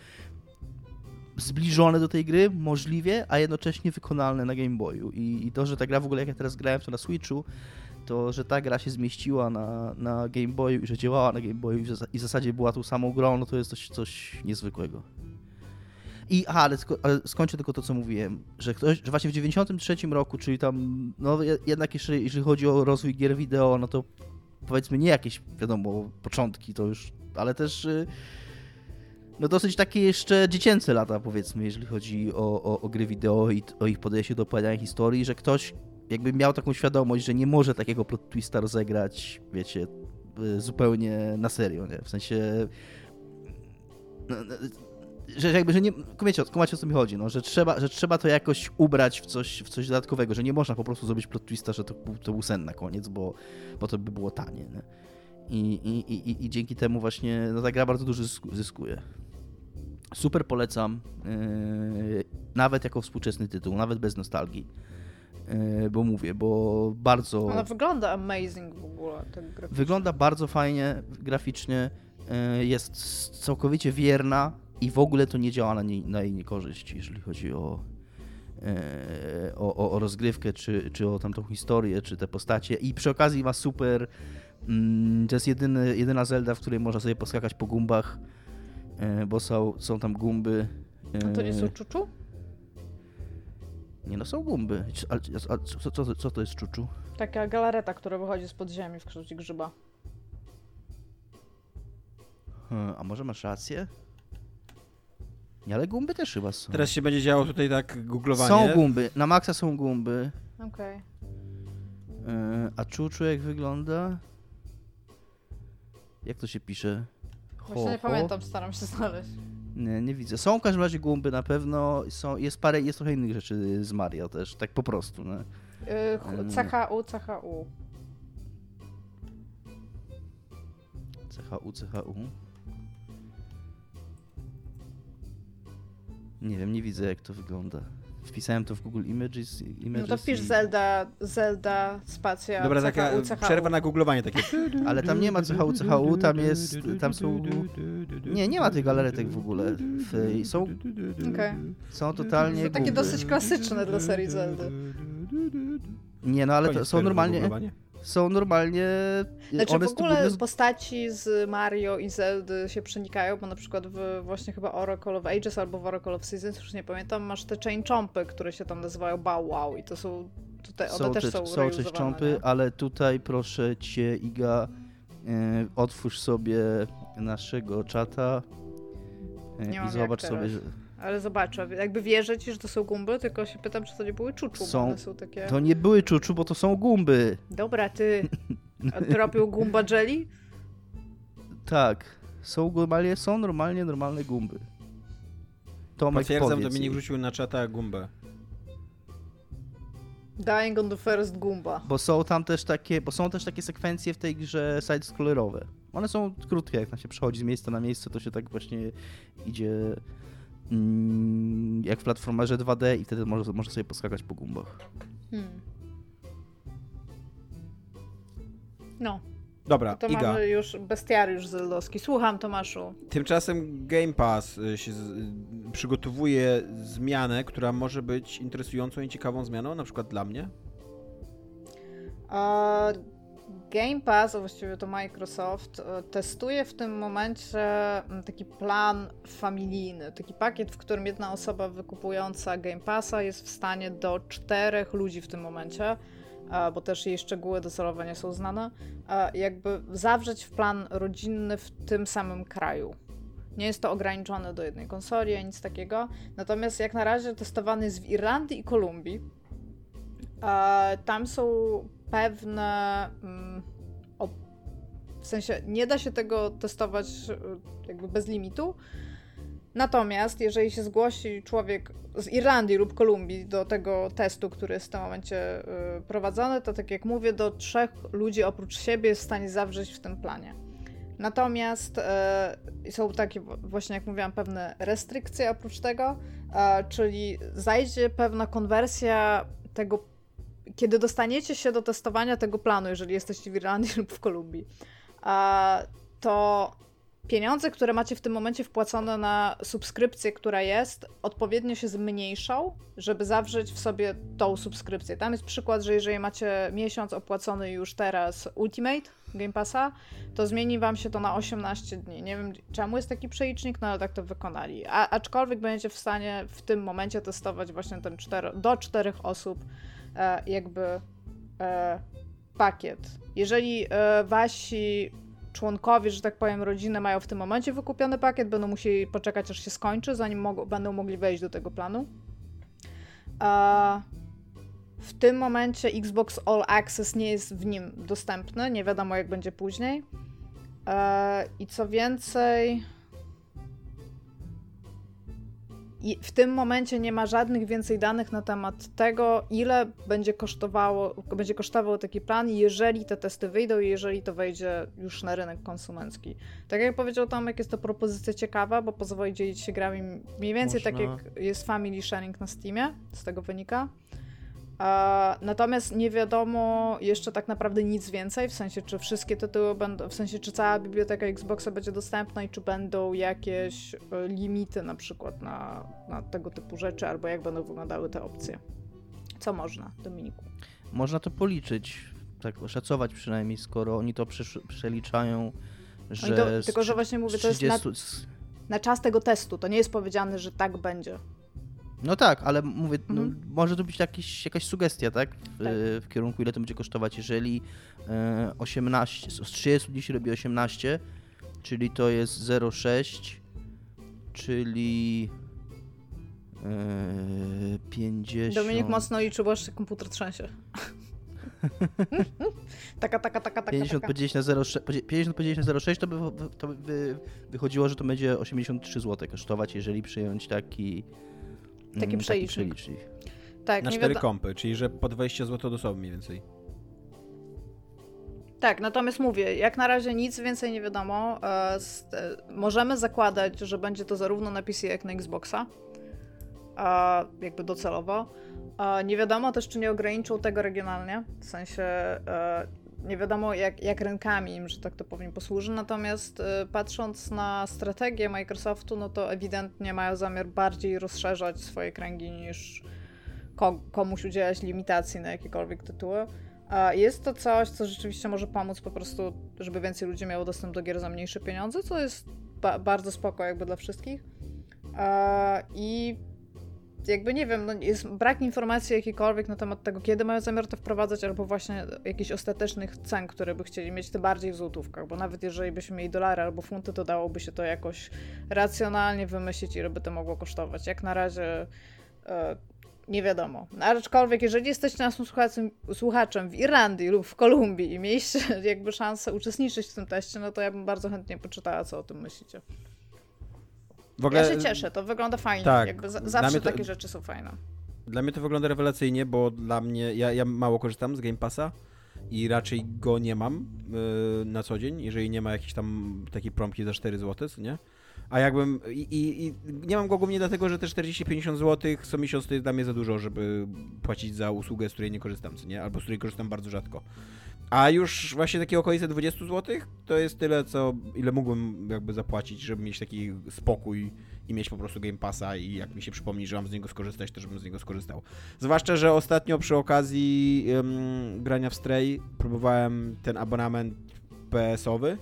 zbliżone do tej gry, możliwie, a jednocześnie wykonalne na Game Boyu. I, I to, że ta gra w ogóle, jak ja teraz grałem to na Switchu, to, że ta gra się zmieściła na, na Game Boyu i że działała na Game Boyu i w, i w zasadzie była tą samą grą, no to jest coś, coś niezwykłego. I, aha, ale, tylko, ale skończę tylko to, co mówiłem, że ktoś, że właśnie w 93 roku, czyli tam, no je- jednak jeżeli, jeżeli chodzi o rozwój gier wideo, no to powiedzmy nie jakieś, wiadomo, początki to już, ale też y, no dosyć takie jeszcze dziecięce lata, powiedzmy, jeżeli chodzi o, o, o gry wideo i o ich podejście do opowiadania historii, że ktoś jakby miał taką świadomość, że nie może takiego plot twista rozegrać, wiecie, y, zupełnie na serio, nie? W sensie... no, no, Że jakby, że nie... Kumacie, kumacie o co mi chodzi, no, że trzeba, że trzeba to jakoś ubrać w coś, w coś dodatkowego, że nie można po prostu zrobić plot twista, że to, to był sen na koniec, bo, bo to by było tanie, nie? I, i, i, i- dzięki temu właśnie no, ta gra bardzo dużo zysku- zyskuje. Super polecam, yy, nawet jako współczesny tytuł, nawet bez nostalgii. Yy, bo mówię, bo bardzo. Ona wygląda amazing w ogóle, tak. Wygląda bardzo fajnie graficznie, yy, jest całkowicie wierna i w ogóle to nie działa na, nie, na jej niekorzyść, jeżeli chodzi o, yy, o, o, o rozgrywkę, czy, czy o tamtą historię, czy te postacie. I przy okazji ma super. mm, To jest jedyny, jedyna Zelda, w której można sobie poskakać po gumbach, bo są, są tam gumby. A to nie są czuczu? Nie no, są gumby. A, a, a co, co, co to jest czuczu? Taka galareta, która wychodzi z podziemi w kształcie grzyba. Hmm, a może masz rację? Nie, ale gumby też chyba są. Teraz się będzie działo tutaj tak googlowanie. Są gumby, na maksa są gumby. Okej. Yy, a czuczu jak wygląda? Jak to się pisze? Właśnie nie Ho, ho? pamiętam, staram się znaleźć. Nie, nie widzę. Są w każdym razie gumby na pewno. Są, jest parę, jest trochę innych rzeczy z Mario też, tak po prostu. No. Yy, Mm. CHU, CHU. CHU, CHU. Nie wiem, nie widzę jak to wygląda. Wpisałem to w Google Images. No images to wpisz i- Zelda, Zelda, spacja, Dobra, taka CHU, przerwa na googlowanie takie. *laughs* Ale tam nie ma CHU, CHU, tam jest, tam są... Nie, nie ma tych galaretek w ogóle. W, są, Okej. są totalnie To takie dosyć klasyczne dla serii Zeldy. Nie, no ale to są normalnie, googlowanie. Są normalnie... Znaczy one w ogóle z- postaci z Mario i Zeldy się przenikają, bo na przykład w właśnie chyba Oracle of Ages albo w Oracle of Seasons, już nie pamiętam, masz te chain chompy, które się tam nazywają Bow Wow i to są tutaj, one są, też te- są są cząpy, nie? ale tutaj proszę cię, Iga, e, otwórz sobie naszego czata Nie i zobacz sobie, że Ale zobaczę, jakby wierzę ci, że to są gumby, tylko się pytam, czy to nie były czuczu, Są- bo one są takie... to nie były czuczu, bo to są gumby. Dobra, ty, a ty robił gumba jelly? Tak, są normalnie, są normalnie normalne gumby. Tomek Potwierdzam, powiedz Dominik jej. wrzucił na czata gumbę. Dying on the first gumba. Bo są tam też takie, bo są też takie sekwencje w tej grze side-scrollerowe. One są krótkie, jak tam się przechodzi z miejsca na miejsce, to się tak właśnie idzie mm, jak w platformerze 2D i wtedy może, może sobie poskakać po gumbach. Hmm. No. Dobra, to Iga. mamy już bestiariusz zeldowski. Słucham, Tomaszu. Tymczasem Game Pass y, się z, y, przygotowuje zmianę, która może być interesującą i ciekawą zmianą, na przykład dla mnie. A Game Pass, a właściwie to Microsoft, e, testuje w tym momencie mm, taki plan familijny, taki pakiet, w którym jedna osoba wykupująca Game Passa jest w stanie do czterech ludzi w tym momencie, e, bo też jej szczegóły docelowe nie są znane, e, jakby zawrzeć w plan rodzinny w tym samym kraju. Nie jest to ograniczone do jednej konsoli, nic takiego. Natomiast jak na razie testowany jest w Irlandii i Kolumbii. Tam są pewne. Mm, w sensie nie da się tego testować y, jakby bez limitu. Natomiast jeżeli się zgłosi człowiek z Irlandii lub Kolumbii do tego testu, który jest w tym momencie y, prowadzony, to tak jak mówię, do trzech ludzi oprócz siebie jest w stanie zawrzeć w tym planie. Natomiast y, są takie właśnie, jak mówiłam, pewne restrykcje oprócz tego, czyli zajdzie pewna konwersja tego kiedy dostaniecie się do testowania tego planu, jeżeli jesteście w Irlandii *laughs* lub w Kolumbii, to pieniądze, które macie w tym momencie wpłacone na subskrypcję, która jest, odpowiednio się zmniejszą, żeby zawrzeć w sobie tą subskrypcję. Tam jest przykład, że jeżeli macie miesiąc opłacony już teraz Ultimate Game Passa, to zmieni wam się to na 18 dni. Nie wiem czemu jest taki przelicznik, no ale tak to wykonali. A, aczkolwiek będziecie w stanie w tym momencie testować właśnie ten cztero, do czterech osób E, jakby e, pakiet. Jeżeli e, wasi członkowie, że tak powiem, rodziny mają w tym momencie wykupiony pakiet, będą musieli poczekać, aż się skończy, zanim mogą, będą mogli wejść do tego planu. W tym momencie Xbox All Access nie jest w nim dostępny, nie wiadomo jak będzie później. I co więcej, i w tym momencie nie ma żadnych więcej danych na temat tego, ile będzie kosztowało, będzie kosztował taki plan, jeżeli te testy wyjdą i jeżeli to wejdzie już na rynek konsumencki. Tak jak powiedział Tomek, jest to propozycja ciekawa, bo pozwoli dzielić się grami mniej więcej tak Można. tak jak jest family sharing na Steamie, z tego wynika. Natomiast nie wiadomo jeszcze tak naprawdę nic więcej, w sensie czy wszystkie tytuły będą, w sensie czy cała biblioteka Xboxa będzie dostępna i czy będą jakieś e, limity na przykład na, na tego typu rzeczy, albo jak będą wyglądały te opcje. Co można, Dominiku? Można to policzyć, tak szacować przynajmniej, skoro oni to przeliczają, że... To, tylko, że właśnie mówię, 30... to jest na, na czas tego testu, to nie jest powiedziane, że tak będzie. No tak, ale mówię, no, mhm. może to być jakiś, jakaś sugestia, tak? W, tak? w, kierunku, ile to będzie kosztować. Jeżeli e, 18, z 30 dni się robi 18, czyli to jest 0,6, czyli e, 50... Dominik mocno liczy, bo się komputer trzęsie. *laughs* taka, taka, taka, taka. 50 podzielić na 0,6, 50 podzielić na 0,6 to by, to by wychodziło, że to będzie 83 zł kosztować, jeżeli przyjąć taki Taki mm, przelicznik. Taki Tak, Na cztery kompy, czyli że po 20 zł do sobie mniej więcej. Tak, natomiast mówię, jak na razie nic więcej nie wiadomo. E, e, możemy zakładać, że będzie to zarówno na PC, jak na Xboxa. jakby docelowo. nie wiadomo też, czy nie ograniczą tego regionalnie. W sensie e, nie wiadomo, jak, jak rynkami im, że tak to powiem, posłuży. Natomiast y, patrząc na strategię Microsoftu, no to ewidentnie mają zamiar bardziej rozszerzać swoje kręgi niż ko komuś udzielać limitacji na jakiekolwiek tytuły. Jest to coś, co rzeczywiście może pomóc po prostu, żeby więcej ludzi miało dostęp do gier za mniejsze pieniądze, co jest ba bardzo spoko jakby dla wszystkich. I jakby nie wiem, no jest brak informacji jakikolwiek na temat tego, kiedy mają zamiar to wprowadzać, albo właśnie jakichś ostatecznych cen, które by chcieli mieć, tym bardziej w złotówkach, bo nawet jeżeli byśmy mieli dolary albo funty, to dałoby się to jakoś racjonalnie wymyślić, ile by to mogło kosztować. Jak na razie e, nie wiadomo. No, aczkolwiek, jeżeli jesteście naszym słuchaczem, słuchaczem w Irlandii lub w Kolumbii i mieliście *laughs* jakby szansę uczestniczyć w tym teście, no to ja bym bardzo chętnie poczytała, co o tym myślicie. Ogóle... Ja się cieszę, to wygląda fajnie. Tak, Jakby zawsze to... takie rzeczy są fajne. Dla mnie to wygląda rewelacyjnie, bo dla mnie, ja, ja mało korzystam z Game Passa i raczej go nie mam yy, na co dzień, jeżeli nie ma jakiejś tam takiej prompki za 4 zł, nie? A jakbym. I, i, I, nie mam go głównie dlatego, że te 40-50 zł co miesiąc to jest dla mnie za dużo, żeby płacić za usługę, z której nie korzystam, co nie? Albo z której korzystam bardzo rzadko. A już właśnie takie okolice 20 zł to jest tyle, co ile mógłbym jakby zapłacić, żeby mieć taki spokój i mieć po prostu Game Passa i jak mi się przypomni, że mam z niego skorzystać, to żebym z niego skorzystał. Zwłaszcza, że ostatnio przy okazji grania w Stray próbowałem ten abonament PS-owy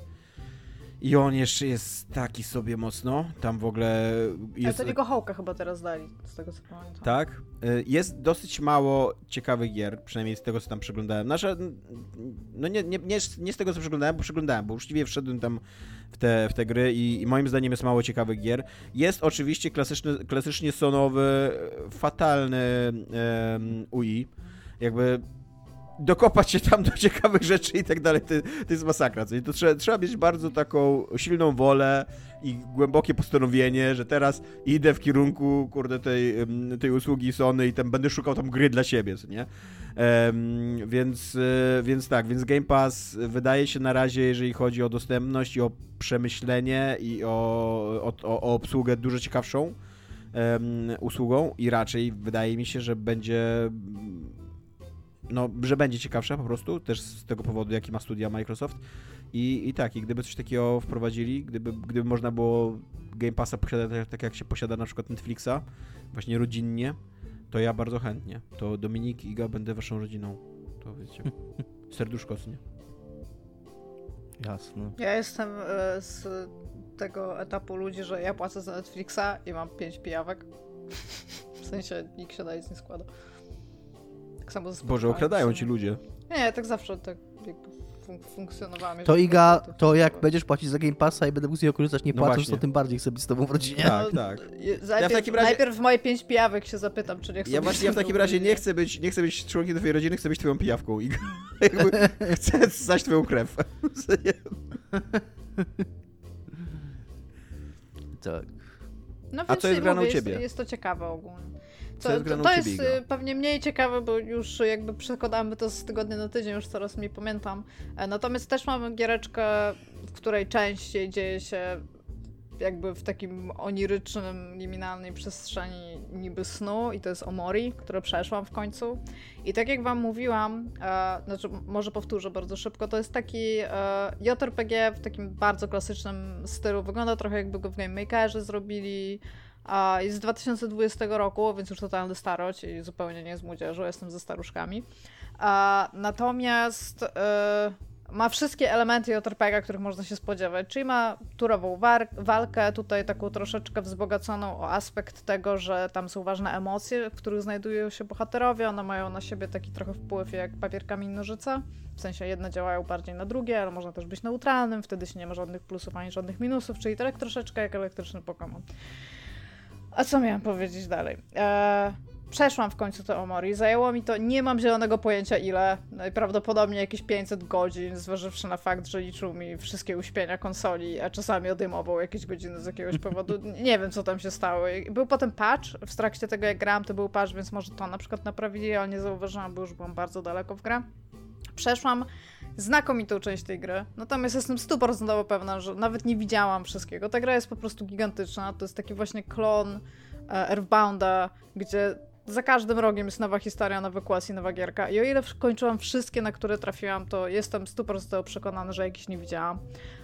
i on jeszcze jest taki sobie mocno. Tam w ogóle jest. Ale to jego hołka chyba teraz dali, z tego co pamiętam. Tak. Y, jest dosyć mało ciekawych gier, przynajmniej z tego co tam przeglądałem. Nasze, no nie, nie, nie, nie z tego co przeglądałem, bo przeglądałem, bo uczciwie wszedłem tam w te, w te gry i, i moim zdaniem jest mało ciekawych gier. Jest oczywiście klasyczny, klasycznie sonowy, fatalny um, UI. Jakby dokopać się tam do ciekawych rzeczy i tak dalej, to, to jest masakra. To trzeba, trzeba mieć bardzo taką silną wolę i głębokie postanowienie, że teraz idę w kierunku, kurde, tej, tej usługi Sony i tam będę szukał tam gry dla siebie, nie? Um, więc, e, więc tak, więc Game Pass wydaje się na razie, jeżeli chodzi o dostępność i o przemyślenie i o, o, o obsługę dużo ciekawszą um, usługą i raczej wydaje mi się, że będzie no, że będzie ciekawsza po prostu, też z tego powodu, jaki ma studia Microsoft. I, i tak, i gdyby coś takiego wprowadzili, gdyby, gdyby można było Game Passa posiadać tak, tak jak się posiada na przykład Netflixa, właśnie rodzinnie, to ja bardzo chętnie. To Dominik i Iga będę waszą rodziną. To wiecie. *laughs* Serduszko, nie? Jasne. Ja jestem y, z tego etapu ludzi, że ja płacę za Netflixa i mam pięć pijawek. *laughs* W sensie nikt się na nic nie składa. Tak samo z Boże, okradają ci ludzie. Nie, tak zawsze tak jakby fun funkcjonowałem. To Iga, to jak będziesz płacić za Game Passa i będę mógł z niego korzystać nie no płacąc, właśnie. to tym bardziej chcę być z tobą w rodzinie. Tak, no, tak. Najpierw, ja w takim razie... najpierw w moje pięć pijawek się zapytam, czy nie chcę Ja właśnie ja w takim razie nie chcę być, nie chcę być członkiem twojej rodziny, chcę być twoją pijawką. Iga. *laughs* *laughs* chcę znać twoją krew. tak. No A co jest grane u ciebie? Jest, jest to ciekawe ogólnie. Co, to, to, to jest y, pewnie mniej ciekawe, bo już jakby przekładamy to z tygodnia na tydzień, już coraz mniej pamiętam. E, natomiast też mamy giereczkę, w której częściej dzieje się jakby w takim onirycznym, liminalnej przestrzeni niby snu i to jest Omori, które przeszłam w końcu. I tak jak wam mówiłam, e, znaczy może powtórzę bardzo szybko, to jest taki e, JRPG w takim bardzo klasycznym stylu. Wygląda trochę jakby go w Game Makerze zrobili. A jest z 2020 roku, więc już totalny starość i zupełnie nie z młodzieżą, jestem ze staruszkami. A, natomiast y, ma wszystkie elementy JRPG, których można się spodziewać, czyli ma turową walkę, tutaj taką troszeczkę wzbogaconą o aspekt tego, że tam są ważne emocje, w których znajdują się bohaterowie, one mają na siebie taki trochę wpływ jak papier, kamień, nożyce, w sensie jedne działają bardziej na drugie, ale można też być neutralnym, wtedy się nie ma żadnych plusów ani żadnych minusów, czyli tak troszeczkę jak elektryczny Pokémon. A co miałam powiedzieć dalej? Eee, przeszłam w końcu to Omori. Zajęło mi to, nie mam zielonego pojęcia ile. Najprawdopodobniej jakieś 500 godzin, zważywszy na fakt, że liczył mi wszystkie uśpienia konsoli, a czasami odejmował jakieś godziny z jakiegoś powodu. *laughs* Nie wiem, co tam się stało. Był potem patch, w trakcie tego jak grałam, to był patch, więc może to na przykład naprawili, ale nie zauważyłam, bo już byłam bardzo daleko w grę. Przeszłam znakomitą część tej gry. Natomiast jestem stuprocentowo pewna, że nawet nie widziałam wszystkiego. Ta gra jest po prostu gigantyczna. To jest taki właśnie klon e, Earthbounda, gdzie za każdym rogiem jest nowa historia, nowy quest i nowa gierka. I o ile kończyłam wszystkie, na które trafiłam, to jestem stuprocentowo przekonana, że jakiś nie widziałam.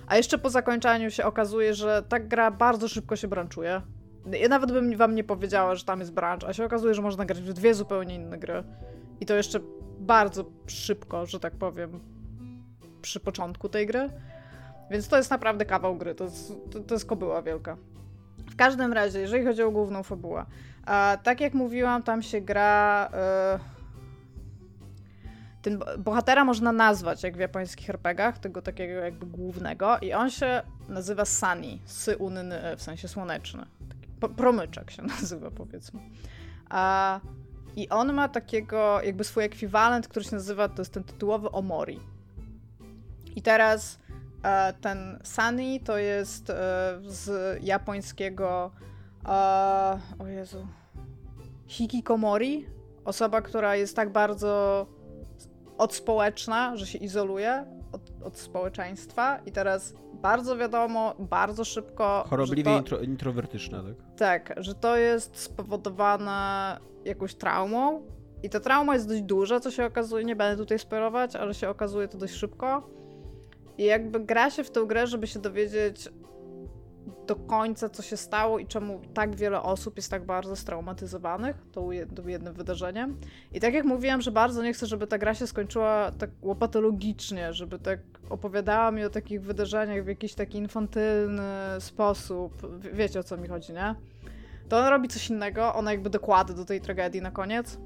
A jeszcze po zakończeniu się okazuje, że ta gra bardzo szybko się branczuje. Ja nawet bym wam nie powiedziała, że tam jest branch, a się okazuje, że można grać w dwie zupełnie inne gry. I to jeszcze bardzo szybko, że tak powiem, przy początku tej gry. Więc to jest naprawdę kawał gry, to jest, to, to jest kobyła wielka. W każdym razie, jeżeli chodzi o główną fabułę, a tak jak mówiłam, tam się gra. Yy, ten bohatera można nazwać, jak w japońskich RPGach, tego takiego jakby głównego, i on się nazywa Sunny, sy-unny, w sensie słoneczny. Taki promyczek się *laughs* nazywa, powiedzmy. A, I on ma takiego, jakby swój ekwiwalent, który się nazywa, to jest ten tytułowy Omori. I teraz e, ten Sunny to jest e, z japońskiego e, o Jezu hikikomori, osoba, która jest tak bardzo odspołeczna, że się izoluje od, od społeczeństwa i teraz bardzo wiadomo, bardzo szybko... Chorobliwie to, intro, introwertyczna, tak? Tak, że to jest spowodowane jakąś traumą, I ta trauma jest dość duża, co się okazuje, nie będę tutaj spoilować, ale się okazuje to dość szybko. I jakby gra się w tę grę, żeby się dowiedzieć do końca, co się stało i czemu tak wiele osób jest tak bardzo straumatyzowanych tą jednym wydarzeniem. I tak jak mówiłam, że bardzo nie chcę, żeby ta gra się skończyła tak łopatologicznie, żeby tak opowiadała mi o takich wydarzeniach w jakiś taki infantylny sposób. Wiecie o co mi chodzi, nie? To ona robi coś innego, ona jakby dokłada do tej tragedii na koniec.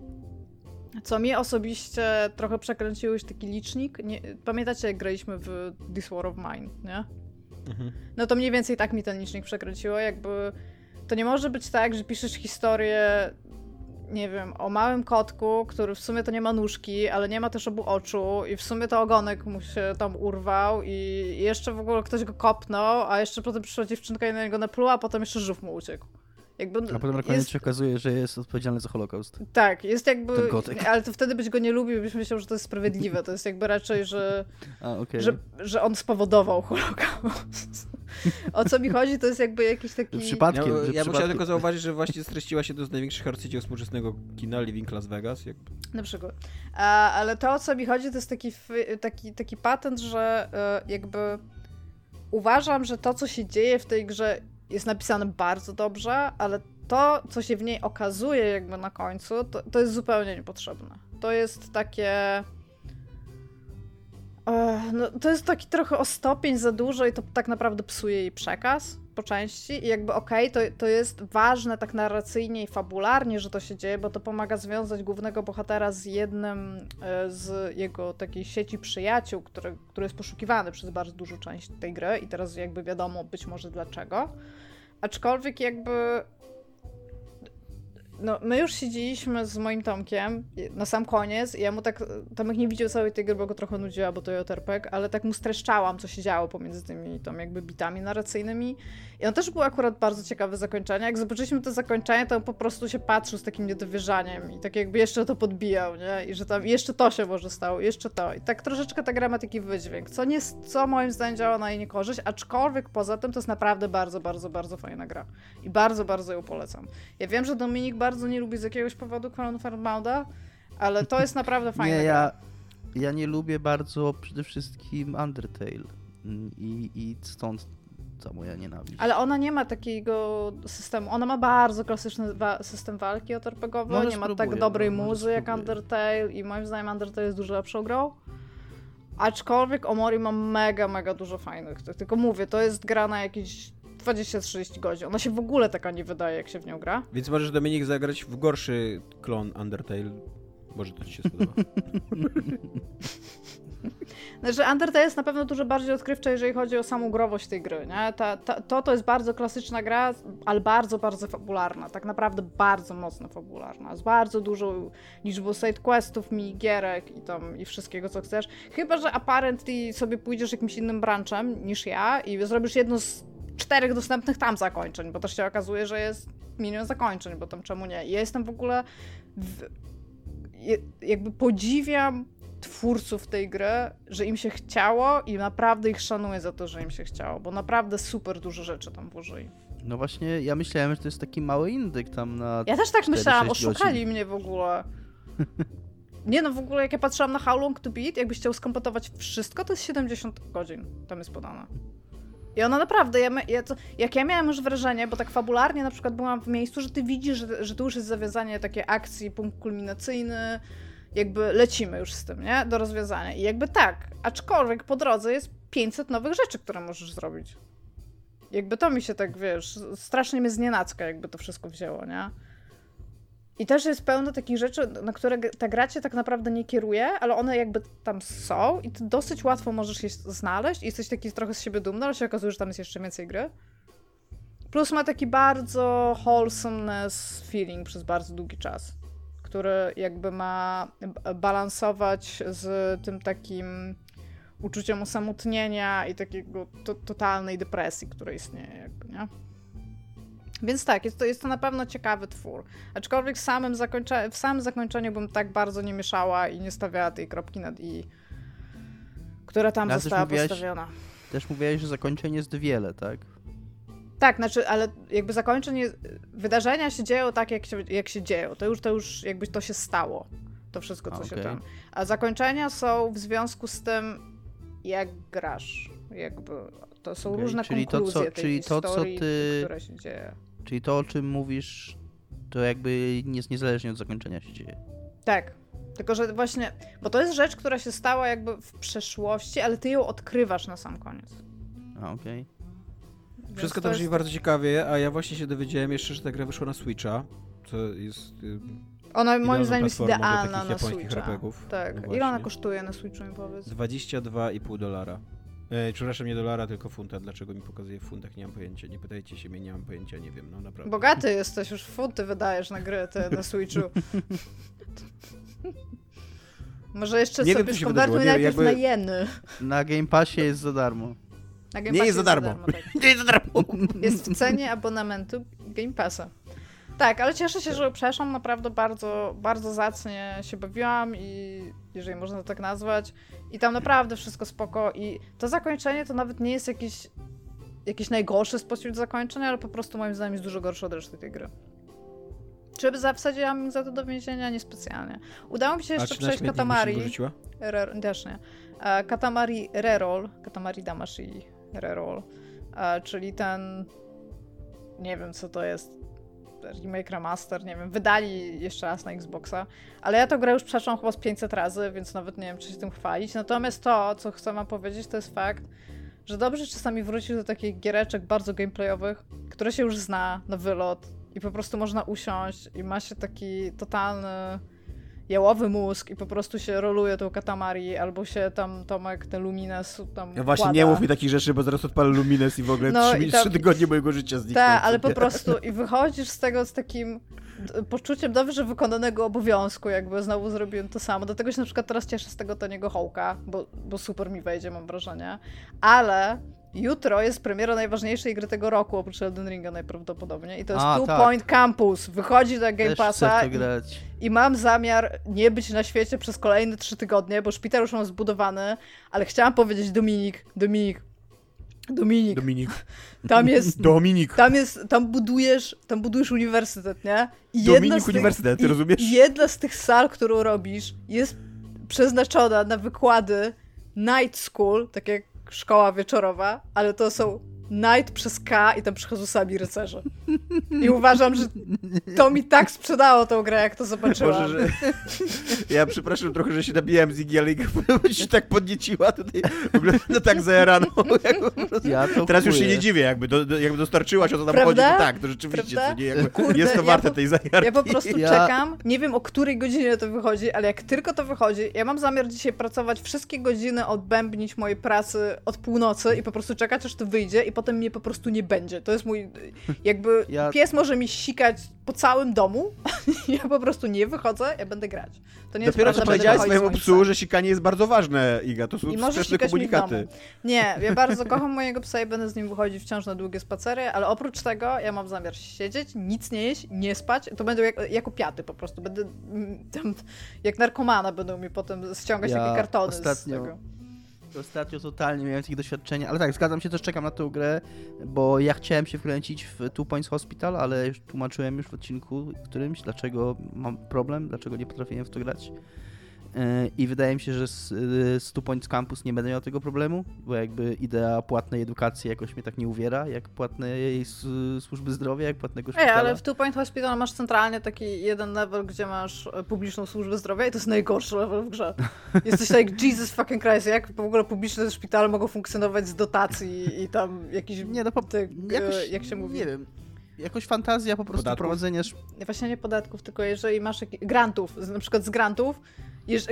Co mnie osobiście trochę przekręciło już taki licznik. Nie, pamiętacie, jak graliśmy w This War of Mine, nie? Mhm. No to mniej więcej tak mi ten licznik przekręciło, jakby to nie może być tak, że piszesz historię nie wiem, o małym kotku, który w sumie to nie ma nóżki, ale nie ma też obu oczu i w sumie to ogonek mu się tam urwał i jeszcze w ogóle ktoś go kopnął, a jeszcze potem przyszła dziewczynka i na niego napluła, a potem jeszcze żółw mu uciekł. Jakby a potem na koniec jest... się okazuje, że jest odpowiedzialny za Holokaust. Tak, jest jakby. Ale to wtedy byś go nie lubił, byś myślał, że to jest sprawiedliwe. To jest jakby raczej, że, *laughs* a, okay. że, że on spowodował Holokaust. O co mi chodzi, to jest jakby jakiś taki. Przypadkiem. Ja, ja musiałem tylko zauważyć, że właśnie streściła się do z największych arcydzieł współczesnego kina, Living Las Vegas. Jakby. Na przykład. A, ale to, o co mi chodzi, to jest taki, taki, taki patent, że e, jakby uważam, że to, co się dzieje w tej grze jest napisane bardzo dobrze, ale to, co się w niej okazuje jakby na końcu, to, to jest zupełnie niepotrzebne. To jest takie... No, to jest taki trochę o stopień za dużo i to tak naprawdę psuje jej przekaz po części. I jakby okej, okay, to, to jest ważne tak narracyjnie i fabularnie, że to się dzieje, bo to pomaga związać głównego bohatera z jednym e, z jego takiej sieci przyjaciół, który, który jest poszukiwany przez bardzo dużą część tej gry i teraz jakby wiadomo być może dlaczego. Aczkolwiek jakby no, my już siedzieliśmy z moim Tomkiem na sam koniec i ja mu tak, Tomek nie widział całej tej gry, bo go trochę nudziła, bo to JRPG, ale tak mu streszczałam, co się działo pomiędzy tymi tam jakby bitami narracyjnymi i on też był akurat bardzo ciekawe zakończenie. Jak zobaczyliśmy to zakończenie, to on po prostu się patrzył z takim niedowierzaniem i tak jakby jeszcze to podbijał, nie? I że tam jeszcze to się może stało, jeszcze to. I tak troszeczkę ta gra ma taki wydźwięk, co, nie, co moim zdaniem działa na jej niekorzyść, aczkolwiek poza tym to jest naprawdę bardzo, bardzo, bardzo fajna gra. I bardzo, bardzo ją polecam. Ja wiem, że Dominik bardzo nie lubi z jakiegoś powodu Crown Farmouda, ale to jest naprawdę fajna nie. Ja, ja nie lubię bardzo przede wszystkim Undertale. I, i stąd ta moja nienawiść. Ale ona nie ma takiego systemu. Ona ma bardzo klasyczny wa system walki otorpegowy, no, nie ma tak dobrej no, muzy jak Undertale i moim zdaniem Undertale jest dużo lepszą grą. Aczkolwiek Omori ma mega, mega dużo fajnych. Tylko mówię, to jest gra na jakieś 20-30 godzin. Ona się w ogóle taka nie wydaje, jak się w nią gra. Więc możesz Dominik zagrać w gorszy klon Undertale. Może to ci się spodoba. *laughs* Znaczy, Undertale jest na pewno dużo bardziej odkrywcza, jeżeli chodzi o samą growość tej gry, nie? Ta, ta, to to jest bardzo klasyczna gra, ale bardzo, bardzo fabularna. Tak naprawdę bardzo mocno fabularna. Z bardzo dużą liczbą side questów, minigierek i tam i wszystkiego, co chcesz. Chyba, że apparently sobie pójdziesz jakimś innym branchem niż ja i zrobisz jedno z czterech dostępnych tam zakończeń, bo też się okazuje, że jest milion zakończeń, bo tam czemu nie. Ja jestem w ogóle w, jakby podziwiam twórców tej gry, że im się chciało i naprawdę ich szanuję za to, że im się chciało, bo naprawdę super dużo rzeczy tam włożyli. No właśnie, ja myślałem, że to jest taki mały indyk tam na. Ja też tak myślałam, oszukali godzin. mnie w ogóle. *laughs* Nie no, w ogóle jak ja patrzyłam na How Long to Beat, jakbyś chciał skompletować wszystko, to jest 70 godzin, tam jest podane. I ona naprawdę, ja, ja jak ja miałam już wrażenie, bo tak fabularnie na przykład byłam w miejscu, że ty widzisz, że, że tu już jest zawiązanie takie akcji, punkt kulminacyjny, jakby lecimy już z tym, nie? Do rozwiązania. I jakby tak, aczkolwiek po drodze jest 500 nowych rzeczy, które możesz zrobić. Jakby to mi się tak, wiesz, strasznie mnie znienacka, jakby to wszystko wzięło, nie? I też jest pełno takich rzeczy, na które ta gra cię tak naprawdę nie kieruje, ale one jakby tam są i dosyć łatwo możesz je znaleźć i jesteś taki trochę z siebie dumny, ale się okazuje, że tam jest jeszcze więcej gry. Plus ma taki bardzo wholesomeness feeling przez bardzo długi czas który jakby ma balansować z tym takim uczuciem osamotnienia i takiego to, totalnej depresji, która istnieje jakby, nie? Więc tak, jest to, jest to na pewno ciekawy twór. Aczkolwiek w samym, zakończe, w samym zakończeniu bym tak bardzo nie mieszała i nie stawiała tej kropki nad i, która tam no, została też postawiona. Też mówiłeś, że zakończenie jest wiele, tak? Tak, znaczy, ale jakby zakończenie, wydarzenia się dzieją tak, jak się, jak się dzieją. To już, to już jakby to się stało. To wszystko, co A, się tam. A zakończenia są w związku z tym, jak grasz. Jakby to są Okej, różne czyli to, co- konkluzje tej czyli to, co historii, ty- która się dzieje. Czyli to, o czym mówisz, to jakby nie, niezależnie od zakończenia się dzieje. Tak. Tylko, że właśnie, bo to jest rzecz, która się stała jakby w przeszłości, ale ty ją odkrywasz na sam koniec. A, okej. Więc Wszystko to brzmi jest- bardzo ciekawie, a ja właśnie się dowiedziałem jeszcze, że ta gra wyszła na Switcha, co jest y, Ona moim zdaniem jest idealna na japońskich Switcha. RPGów. Tak. No Ile ona kosztuje na Switchu, mi powiedz? 22,5 dolara. E, przepraszam, nie dolara, tylko funta. Dlaczego mi pokazuje w funtach? Nie mam pojęcia. Nie pytajcie się mnie, nie mam pojęcia, nie wiem, no naprawdę. Bogaty jesteś, już funty wydajesz na gry te na Switchu. *laughs* Może jeszcze Nie sobie skonwertuj najpierw jakby- na jeny. Na Game Passie jest za darmo. Na Game Nie Passie jest za darmo. tak. *laughs* Nie jest za darmo! Jest w cenie abonamentu Game Passa. Tak, ale cieszę się, że przeszłam. Naprawdę bardzo, bardzo zacnie się bawiłam i jeżeli można to tak nazwać. I tam naprawdę wszystko spoko. I to zakończenie to nawet nie jest jakiś, jakiś najgorszy spośród zakończeń, ale po prostu moim zdaniem jest dużo gorszy od reszty tej gry. Czy za- wsadziłam za to do więzienia? Niespecjalnie. Udało mi się jeszcze 13 przejść Katamari. Re, też nie. E, Katamari Reroll, Katamari Damashi Reroll, e, czyli ten, nie wiem co to jest, remake, remaster, nie wiem, wydali jeszcze raz na Xboxa, ale ja tę grę już przeszłam chyba z 500 razy, więc nawet nie wiem, czy się tym chwalić. Natomiast to, co chcę wam powiedzieć, to jest fakt, że dobrze czasami wrócić do takich giereczek bardzo gameplayowych, które się już zna na wylot i po prostu można usiąść i ma się taki totalny jałowy mózg i po prostu się roluje tą katamari, albo się tam Tomek, ten Lumines tam Ja właśnie wkłada. nie mów mi takich rzeczy, bo zaraz odpalę Lumines i w ogóle No trzy, tam- trzy tygodnie mojego życia znikną. Tak, ale po prostu *laughs* i wychodzisz z tego z takim poczuciem dobrze wykonanego obowiązku, jakby znowu zrobiłem to samo. Dlatego się na przykład teraz cieszę z tego taniego hołka, bo, bo super mi wejdzie, mam wrażenie. Ale jutro jest premiera najważniejszej gry tego roku, oprócz Elden Ringa najprawdopodobniej. I to jest A, Two tak. Point Campus. Wychodzi na Game Też Passa i, i mam zamiar nie być na świecie przez kolejne trzy tygodnie, bo szpital już mam zbudowany, ale chciałam powiedzieć Dominik, Dominik, Dominik, Dominik. tam jest Dominik. tam jest, tam budujesz, tam budujesz uniwersytet, nie? I Dominik tych- Uniwersytet, rozumiesz? Jedna z tych sal, którą robisz, jest przeznaczona na wykłady night school, tak jak szkoła wieczorowa, ale to są night przez K i tam przychodzą sami rycerze. I uważam, że to mi tak sprzedało tą grę, jak to zobaczyłam. Boże, że... Ja przepraszam trochę, że się nabijałem z Iggy, ale się tak podnieciła tutaj. W ogóle no tak prostu. Ja to Teraz już się nie dziwię, jakby, do, do, jakby dostarczyłaś o co tam Prawda? chodzi, to tak, to rzeczywiście, co nie, jakby, Kurde, jest to ja warte po- tej zajarki. Ja po prostu Ja- czekam, nie wiem o której godzinie to wychodzi, ale jak tylko to wychodzi, ja mam zamiar dzisiaj pracować wszystkie godziny, odbębnić mojej pracy od północy i po prostu czekać, aż to wyjdzie i potem mnie po prostu nie będzie. To jest mój, *laughs* jakby Ja- pies może mi sikać po całym domu, *laughs* ja po prostu nie wychodzę, ja będę grać. To nie jest Dopiero prawda, co powiedziałeś z swojemu psu, że sikanie jest bardzo ważne, Iga, to są I sprzeczne komunikaty. Nie, ja bardzo kocham mojego psa i będę z nim wychodzić wciąż na długie spacery, ale oprócz tego ja mam zamiar siedzieć, nic nie jeść, nie spać. To będą jak, jako piaty po prostu. Będę mm, tam, jak narkomana będą mi potem ściągać Ja takie kartony z ostatnio- tego. Ostatnio totalnie miałem takie doświadczenia, ale tak, zgadzam się, też czekam na tę grę, bo ja chciałem się wkręcić w Two Points Hospital, ale już tłumaczyłem już w odcinku którymś, dlaczego mam problem, dlaczego nie potrafiłem w to grać. I wydaje mi się, że z, z Two Points Campus nie będę miał tego problemu, bo jakby idea płatnej edukacji jakoś mnie tak nie uwiera, jak płatnej s- służby zdrowia, jak płatnego Ej, szpitala. ale w Two Point Hospital masz centralnie taki jeden level, gdzie masz e, publiczną służbę zdrowia i to jest najgorszy level w grze. *laughs* Jesteś tak, Jesus fucking Christ, jak w ogóle publiczne szpitale mogą funkcjonować z dotacji i tam jakiś... Nie, no po, ty, jakoś, e, jak się mówi? Nie wiem, jakoś fantazja po prostu Podatków? prowadzenia Właśnie nie podatków, tylko jeżeli masz jakieś, grantów, na przykład z grantów,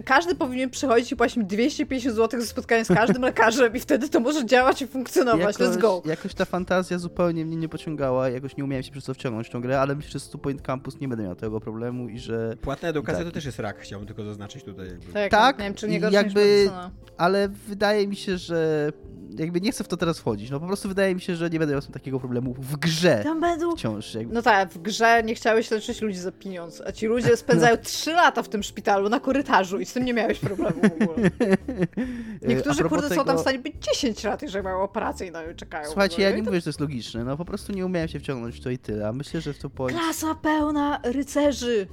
każdy powinien przychodzić i płacić mi 250 zł za spotkanie z każdym lekarzem i wtedy to może działać i funkcjonować. Let's go. Jakoś ta fantazja zupełnie mnie nie pociągała, jakoś nie umiałem się przez to wciągnąć w tą grę, ale myślę, że z Two Point Campus nie będę miał tego problemu i że... Płatna edukacja Tak. to też jest rak, chciałbym tylko zaznaczyć tutaj. Jakby. Tak, Tak, nie wiem, czy nie jakby-. Ale wydaje mi się, że jakby nie chcę w to teraz wchodzić, no po prostu wydaje mi się, że nie będę miał takiego problemu w grze Tam będą... wciąż. Jakby. No tak, w grze nie chciałeś leczyć ludzi za pieniądz, a ci ludzie spędzają 3 lata w tym szpitalu na korytarzu i z tym nie miałeś problemu w ogóle. *laughs* Niektórzy, kurde, są tam tego- w stanie być 10 lat, jeżeli mają operację i na nią czekają. Słuchajcie, ja I nie to mówię, że to jest logiczne, no po prostu nie umiałem się wciągnąć w to i tyle, a myślę, że w Two Point... Klasa pełna rycerzy.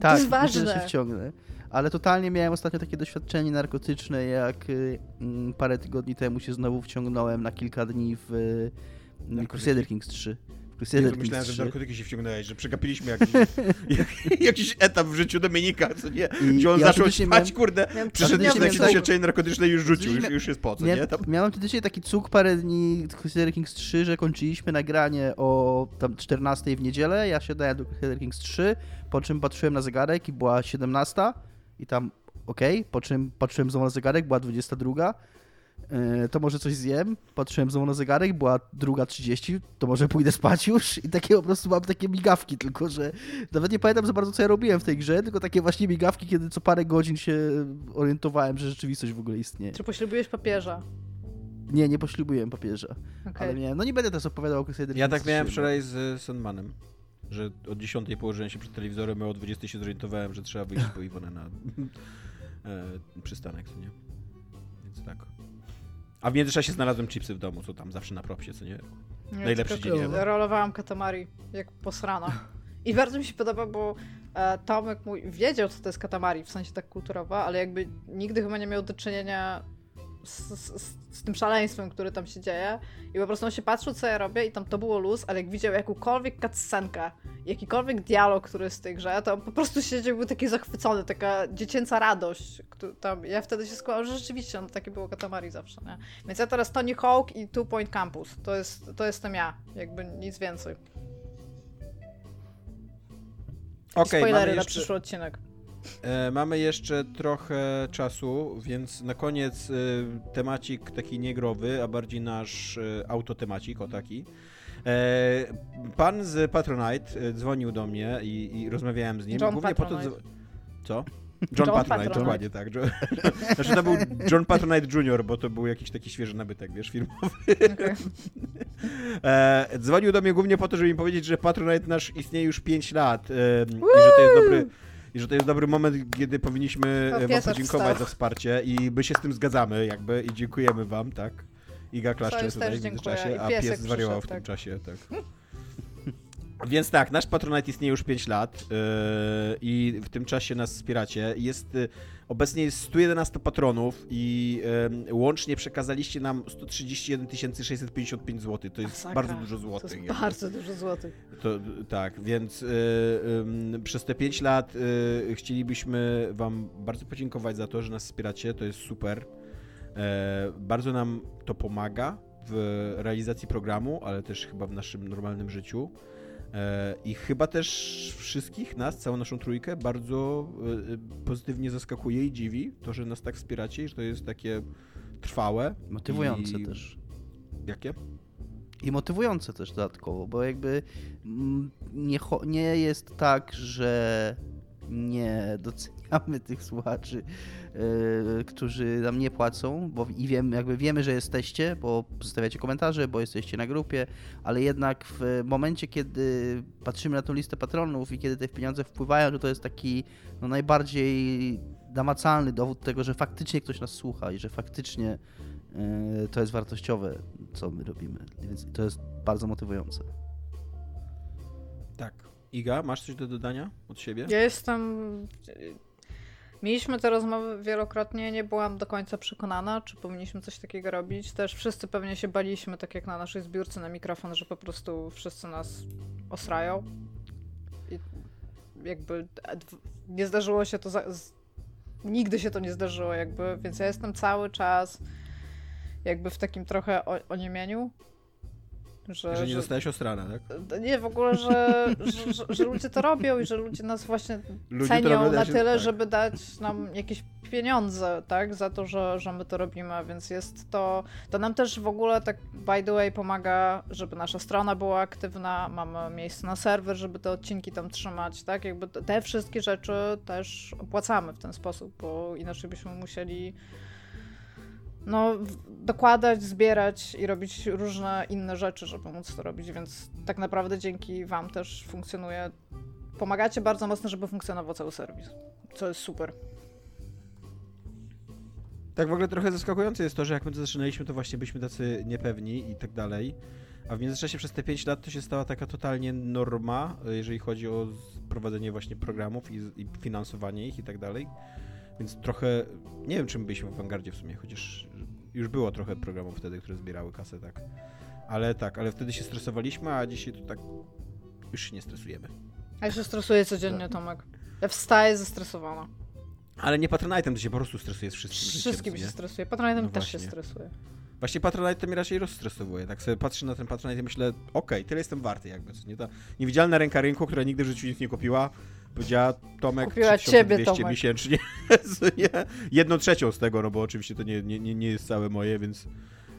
Tak, jest myślę, że ważne. się wciągnę. ale totalnie miałem ostatnio takie doświadczenie narkotyczne, jak y, mm, parę tygodni temu się znowu wciągnąłem na kilka dni w y, Crusader Kings 3. Crusader Kings Myślałem, 3. że w narkotyki się wciągnąłeś, że przegapiliśmy jakiś, *laughs* jak, jakiś etap w życiu Dominika, co nie? I Gdzie on ja zaczął spać, miałem, kurde, przyszedł na jakieś doświadczenie narkotyczne i już rzucił, już, już jest po co, nie? Tam... Miałem wtedy taki cuk parę dni Crusader Kings 3, że kończyliśmy nagranie o tam 14 w niedzielę, ja siadałem do Crusader Kings 3, po czym patrzyłem na zegarek i była 17 i tam okej, okay, po czym patrzyłem znowu na zegarek, była 22 E, to może coś zjem. Patrzyłem znowu na zegarek, była druga 30, to może pójdę spać już i takie po prostu mam takie migawki, tylko że nawet nie pamiętam za bardzo, co ja robiłem w tej grze, tylko takie właśnie migawki, kiedy co parę godzin się orientowałem, że rzeczywistość w ogóle istnieje. Czy poślubujesz papieża? Nie, nie poślubuję papieża. Okay. Ale miałem, no nie będę teraz opowiadał o Crusader Ja tak miałem wczoraj z Sandmanem, że od 10 położyłem się przed telewizorem, a o 20 się zorientowałem, że trzeba wyjść po Iwonę na e, przystanek, co nie? Więc tak. A w międzyczasie znalazłem chipsy w domu, co tam zawsze na propsie, co nie? nie Najlepszy dzień ever. Rolowałam katamari jak posrana. I bardzo mi się podoba, bo e, Tomek mój wiedział, co to jest katamari, w sensie tak kulturowa, ale jakby nigdy chyba nie miał do czynienia z, z, z, tym szaleństwem, które tam się dzieje. I po prostu on się patrzył, co ja robię, i tam to było luz, ale jak widział jakąkolwiek cutscenkę, jakikolwiek dialog, który jest w tej grze, to po prostu siedział, był taki zachwycony, taka dziecięca radość. Tam, ja wtedy się składałam, że rzeczywiście, no takie było Katamari zawsze, nie? Więc ja teraz Tony Hawk i Two Point Campus. To, jest, to jestem ja, jakby nic więcej. Okay, spoilery na przyszły odcinek. E, mamy jeszcze trochę czasu, więc na koniec e, temacik taki niegrowy, a bardziej nasz e, autotemacik, o taki. E, pan z Patronite e, dzwonił do mnie i, i rozmawiałem z nim. John Głównie Patronite. po to, co? John, John Patronite, Patronite, dokładnie tak. John, *laughs* znaczy to był John Patronite Jr., bo to był jakiś taki świeży nabytek, wiesz, filmowy. Okay. *laughs* E, dzwonił do mnie głównie po to, żeby mi powiedzieć, że Patronite nasz istnieje już 5 lat e, i że to jest dobry i że to jest dobry moment, kiedy powinniśmy wam podziękować za wsparcie i my się z tym zgadzamy jakby i dziękujemy wam, tak? Iga klaszcze tutaj w międzyczasie, a pies zwariował w tym tak. czasie, tak. Więc tak, nasz Patronite istnieje już 5 lat yy, i w tym czasie nas wspieracie. Jest, yy, obecnie jest 111 patronów i yy, łącznie przekazaliście nam 131 655 zł. To jest Masaka. bardzo dużo złotych. To jest bardzo dużo złotych. To, tak, więc przez te 5 lat chcielibyśmy wam bardzo podziękować za to, że nas wspieracie. To jest super. bardzo nam to pomaga w realizacji programu, ale też chyba w naszym normalnym życiu. E, I chyba też wszystkich nas, całą naszą trójkę, bardzo e, pozytywnie zaskakuje i dziwi to, że nas tak wspieracie i że to jest takie trwałe. Motywujące i... też. Jakie? I motywujące też dodatkowo, bo jakby mm, nie, nie jest tak, że nie doceniamy tych słuchaczy, yy, którzy nam nie płacą, bo i wiem, jakby wiemy, że jesteście, bo zostawiacie komentarze, bo jesteście na grupie, ale jednak w momencie, kiedy patrzymy na tą listę patronów i kiedy te pieniądze wpływają, to to jest taki no, najbardziej namacalny dowód tego, że faktycznie ktoś nas słucha i że faktycznie yy, to jest wartościowe, co my robimy. Więc to jest bardzo motywujące. Tak. Iga, masz coś do dodania od siebie? Ja jestem. Mieliśmy te rozmowy wielokrotnie, nie byłam do końca przekonana, czy powinniśmy coś takiego robić. Też wszyscy pewnie się baliśmy, tak jak na naszej zbiórce na mikrofon, że po prostu wszyscy nas osrają. I jakby nie zdarzyło się to. Za... Nigdy się to nie zdarzyło, jakby, więc ja jestem cały czas jakby w takim trochę oniemieniu. Że, że nie zostałeś ostrana, tak? Nie, w ogóle, że, że, że, ludzie to robią i że ludzie nas właśnie ludzie cenią na tyle, tak. żeby dać nam jakieś pieniądze, tak? Za to, że, że my to robimy, więc jest to... To nam też w ogóle tak by the way pomaga, żeby nasza strona była aktywna, mamy miejsce na serwer, żeby te odcinki tam trzymać, tak? Jakby te wszystkie rzeczy też opłacamy w ten sposób, bo inaczej byśmy musieli no, dokładać, zbierać i robić różne inne rzeczy, żeby móc to robić, więc tak naprawdę dzięki Wam też funkcjonuje. Pomagacie bardzo mocno, żeby funkcjonował cały serwis, co jest super. Tak, w ogóle trochę zaskakujące jest to, że jak my to zaczynaliśmy, to właśnie byliśmy tacy niepewni i tak dalej. A w międzyczasie przez te 5 lat to się stała taka totalnie norma, jeżeli chodzi o prowadzenie właśnie programów i, i finansowanie ich i tak dalej. Więc trochę, nie wiem czym byliśmy w awangardzie w sumie, chociaż już było trochę programów wtedy, które zbierały kasę, tak. Ale tak, ale wtedy się stresowaliśmy, a dzisiaj to tak już się nie stresujemy. A ja się stresuję codziennie, Tomek. Ja wstaję zestresowana. Ale nie Patronite'em, to się po prostu stresuje z wszystkim. Wszystkim życiem, się stresuje. Patronite'em No też właśnie. się stresuje. Właśnie Patronite to mnie raczej rozstresowuje. Tak sobie patrzę na ten Patronite i myślę, okej, tyle jestem warty jakby. Nie? Ta niewidzialna ręka rynku, która nigdy w życiu nic nie kupiła, powiedziała Tomek Kupiła 3200 ciebie, miesięcznie. *laughs* Jedną trzecią z tego, no bo oczywiście to nie, nie, nie, jest całe moje, więc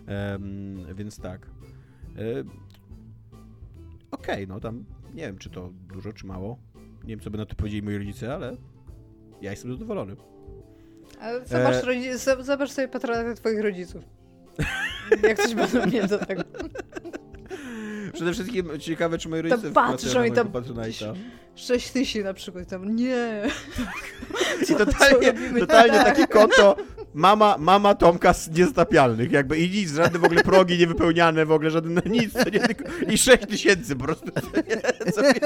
em, więc tak. E, okej, no tam nie wiem, czy to dużo, czy mało. Nie wiem, co by na to powiedzieli moi rodzice, ale ja jestem zadowolony. Ale zobacz, E- zobacz sobie Patronite twoich rodziców. *laughs* Jak coś będą mieli do tego. Przede wszystkim ciekawe, czy moi rodzice patrz, wpłacają oni na tam- mojego Patronite'a. 6 tysięcy na przykład tam. Nie. *laughs* I Co- totalnie, totalnie takie konto mama, mama Tomka z niestapialnych, jakby i nic, żadne w ogóle progi niewypełniane, w ogóle żadne nic, co nie, tylko, i 6 tysięcy po prostu. *laughs* Co nie, co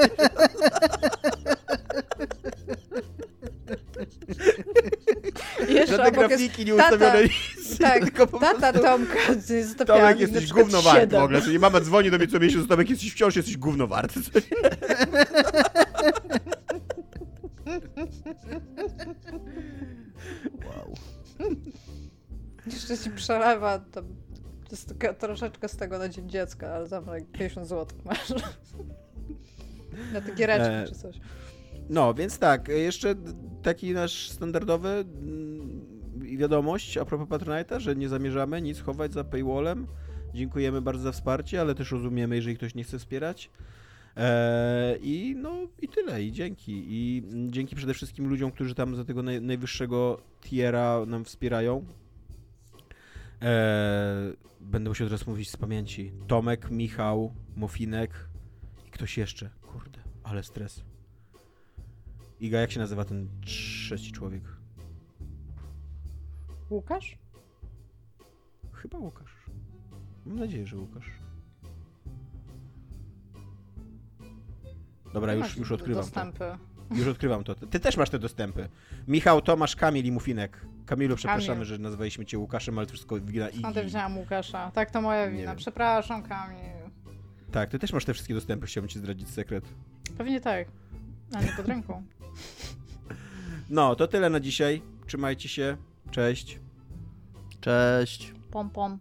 Jeszcze Żadne obok jest grafiki nie ustawione, tata- nic, tak, tylko po tata prostu... Tomka z Tomek, jesteś gówno wart w ogóle, nie, mama dzwoni do mnie co miesiąc, Tomek, jesteś wciąż, jesteś gówno wart. *laughs* Wow. Jeszcze ci przelewa to, to jest tylko troszeczkę z tego na dzień dziecka, ale jak 50 zł masz. Na te giereczki E, czy coś. No, więc tak, jeszcze taki nasz standardowy mm, wiadomość a propos Patronite'a, że nie zamierzamy nic chować za paywallem. Dziękujemy bardzo za wsparcie, ale też rozumiemy, jeżeli ktoś nie chce wspierać. Eee, I no i tyle, i dzięki. I dzięki przede wszystkim ludziom, którzy tam za tego naj, najwyższego tiera nam wspierają. Eee, będę musiał teraz mówić z pamięci. Tomek, Michał, Mofinek i ktoś jeszcze. Kurde, ale stres. Iga, jak się nazywa ten trzeci człowiek? Łukasz? Chyba Łukasz. Mam nadzieję, że Łukasz. Dobra, już, już odkrywam to. dostępy. Już odkrywam to. Ty też masz te dostępy. Michał, Tomasz, Kamil i Mufinek. Kamilu, przepraszamy, Kamil. że nazwaliśmy cię Łukaszem, ale to wszystko wina Igi. Skąd ja wzięłam Łukasza? Tak, to moja wina. Przepraszam, Kamil. Tak, ty też masz te wszystkie dostępy, chciałbym ci zdradzić sekret. Pewnie tak. A nie pod ręką. No, to tyle na dzisiaj. Trzymajcie się. Cześć. Cześć. Pom, pom.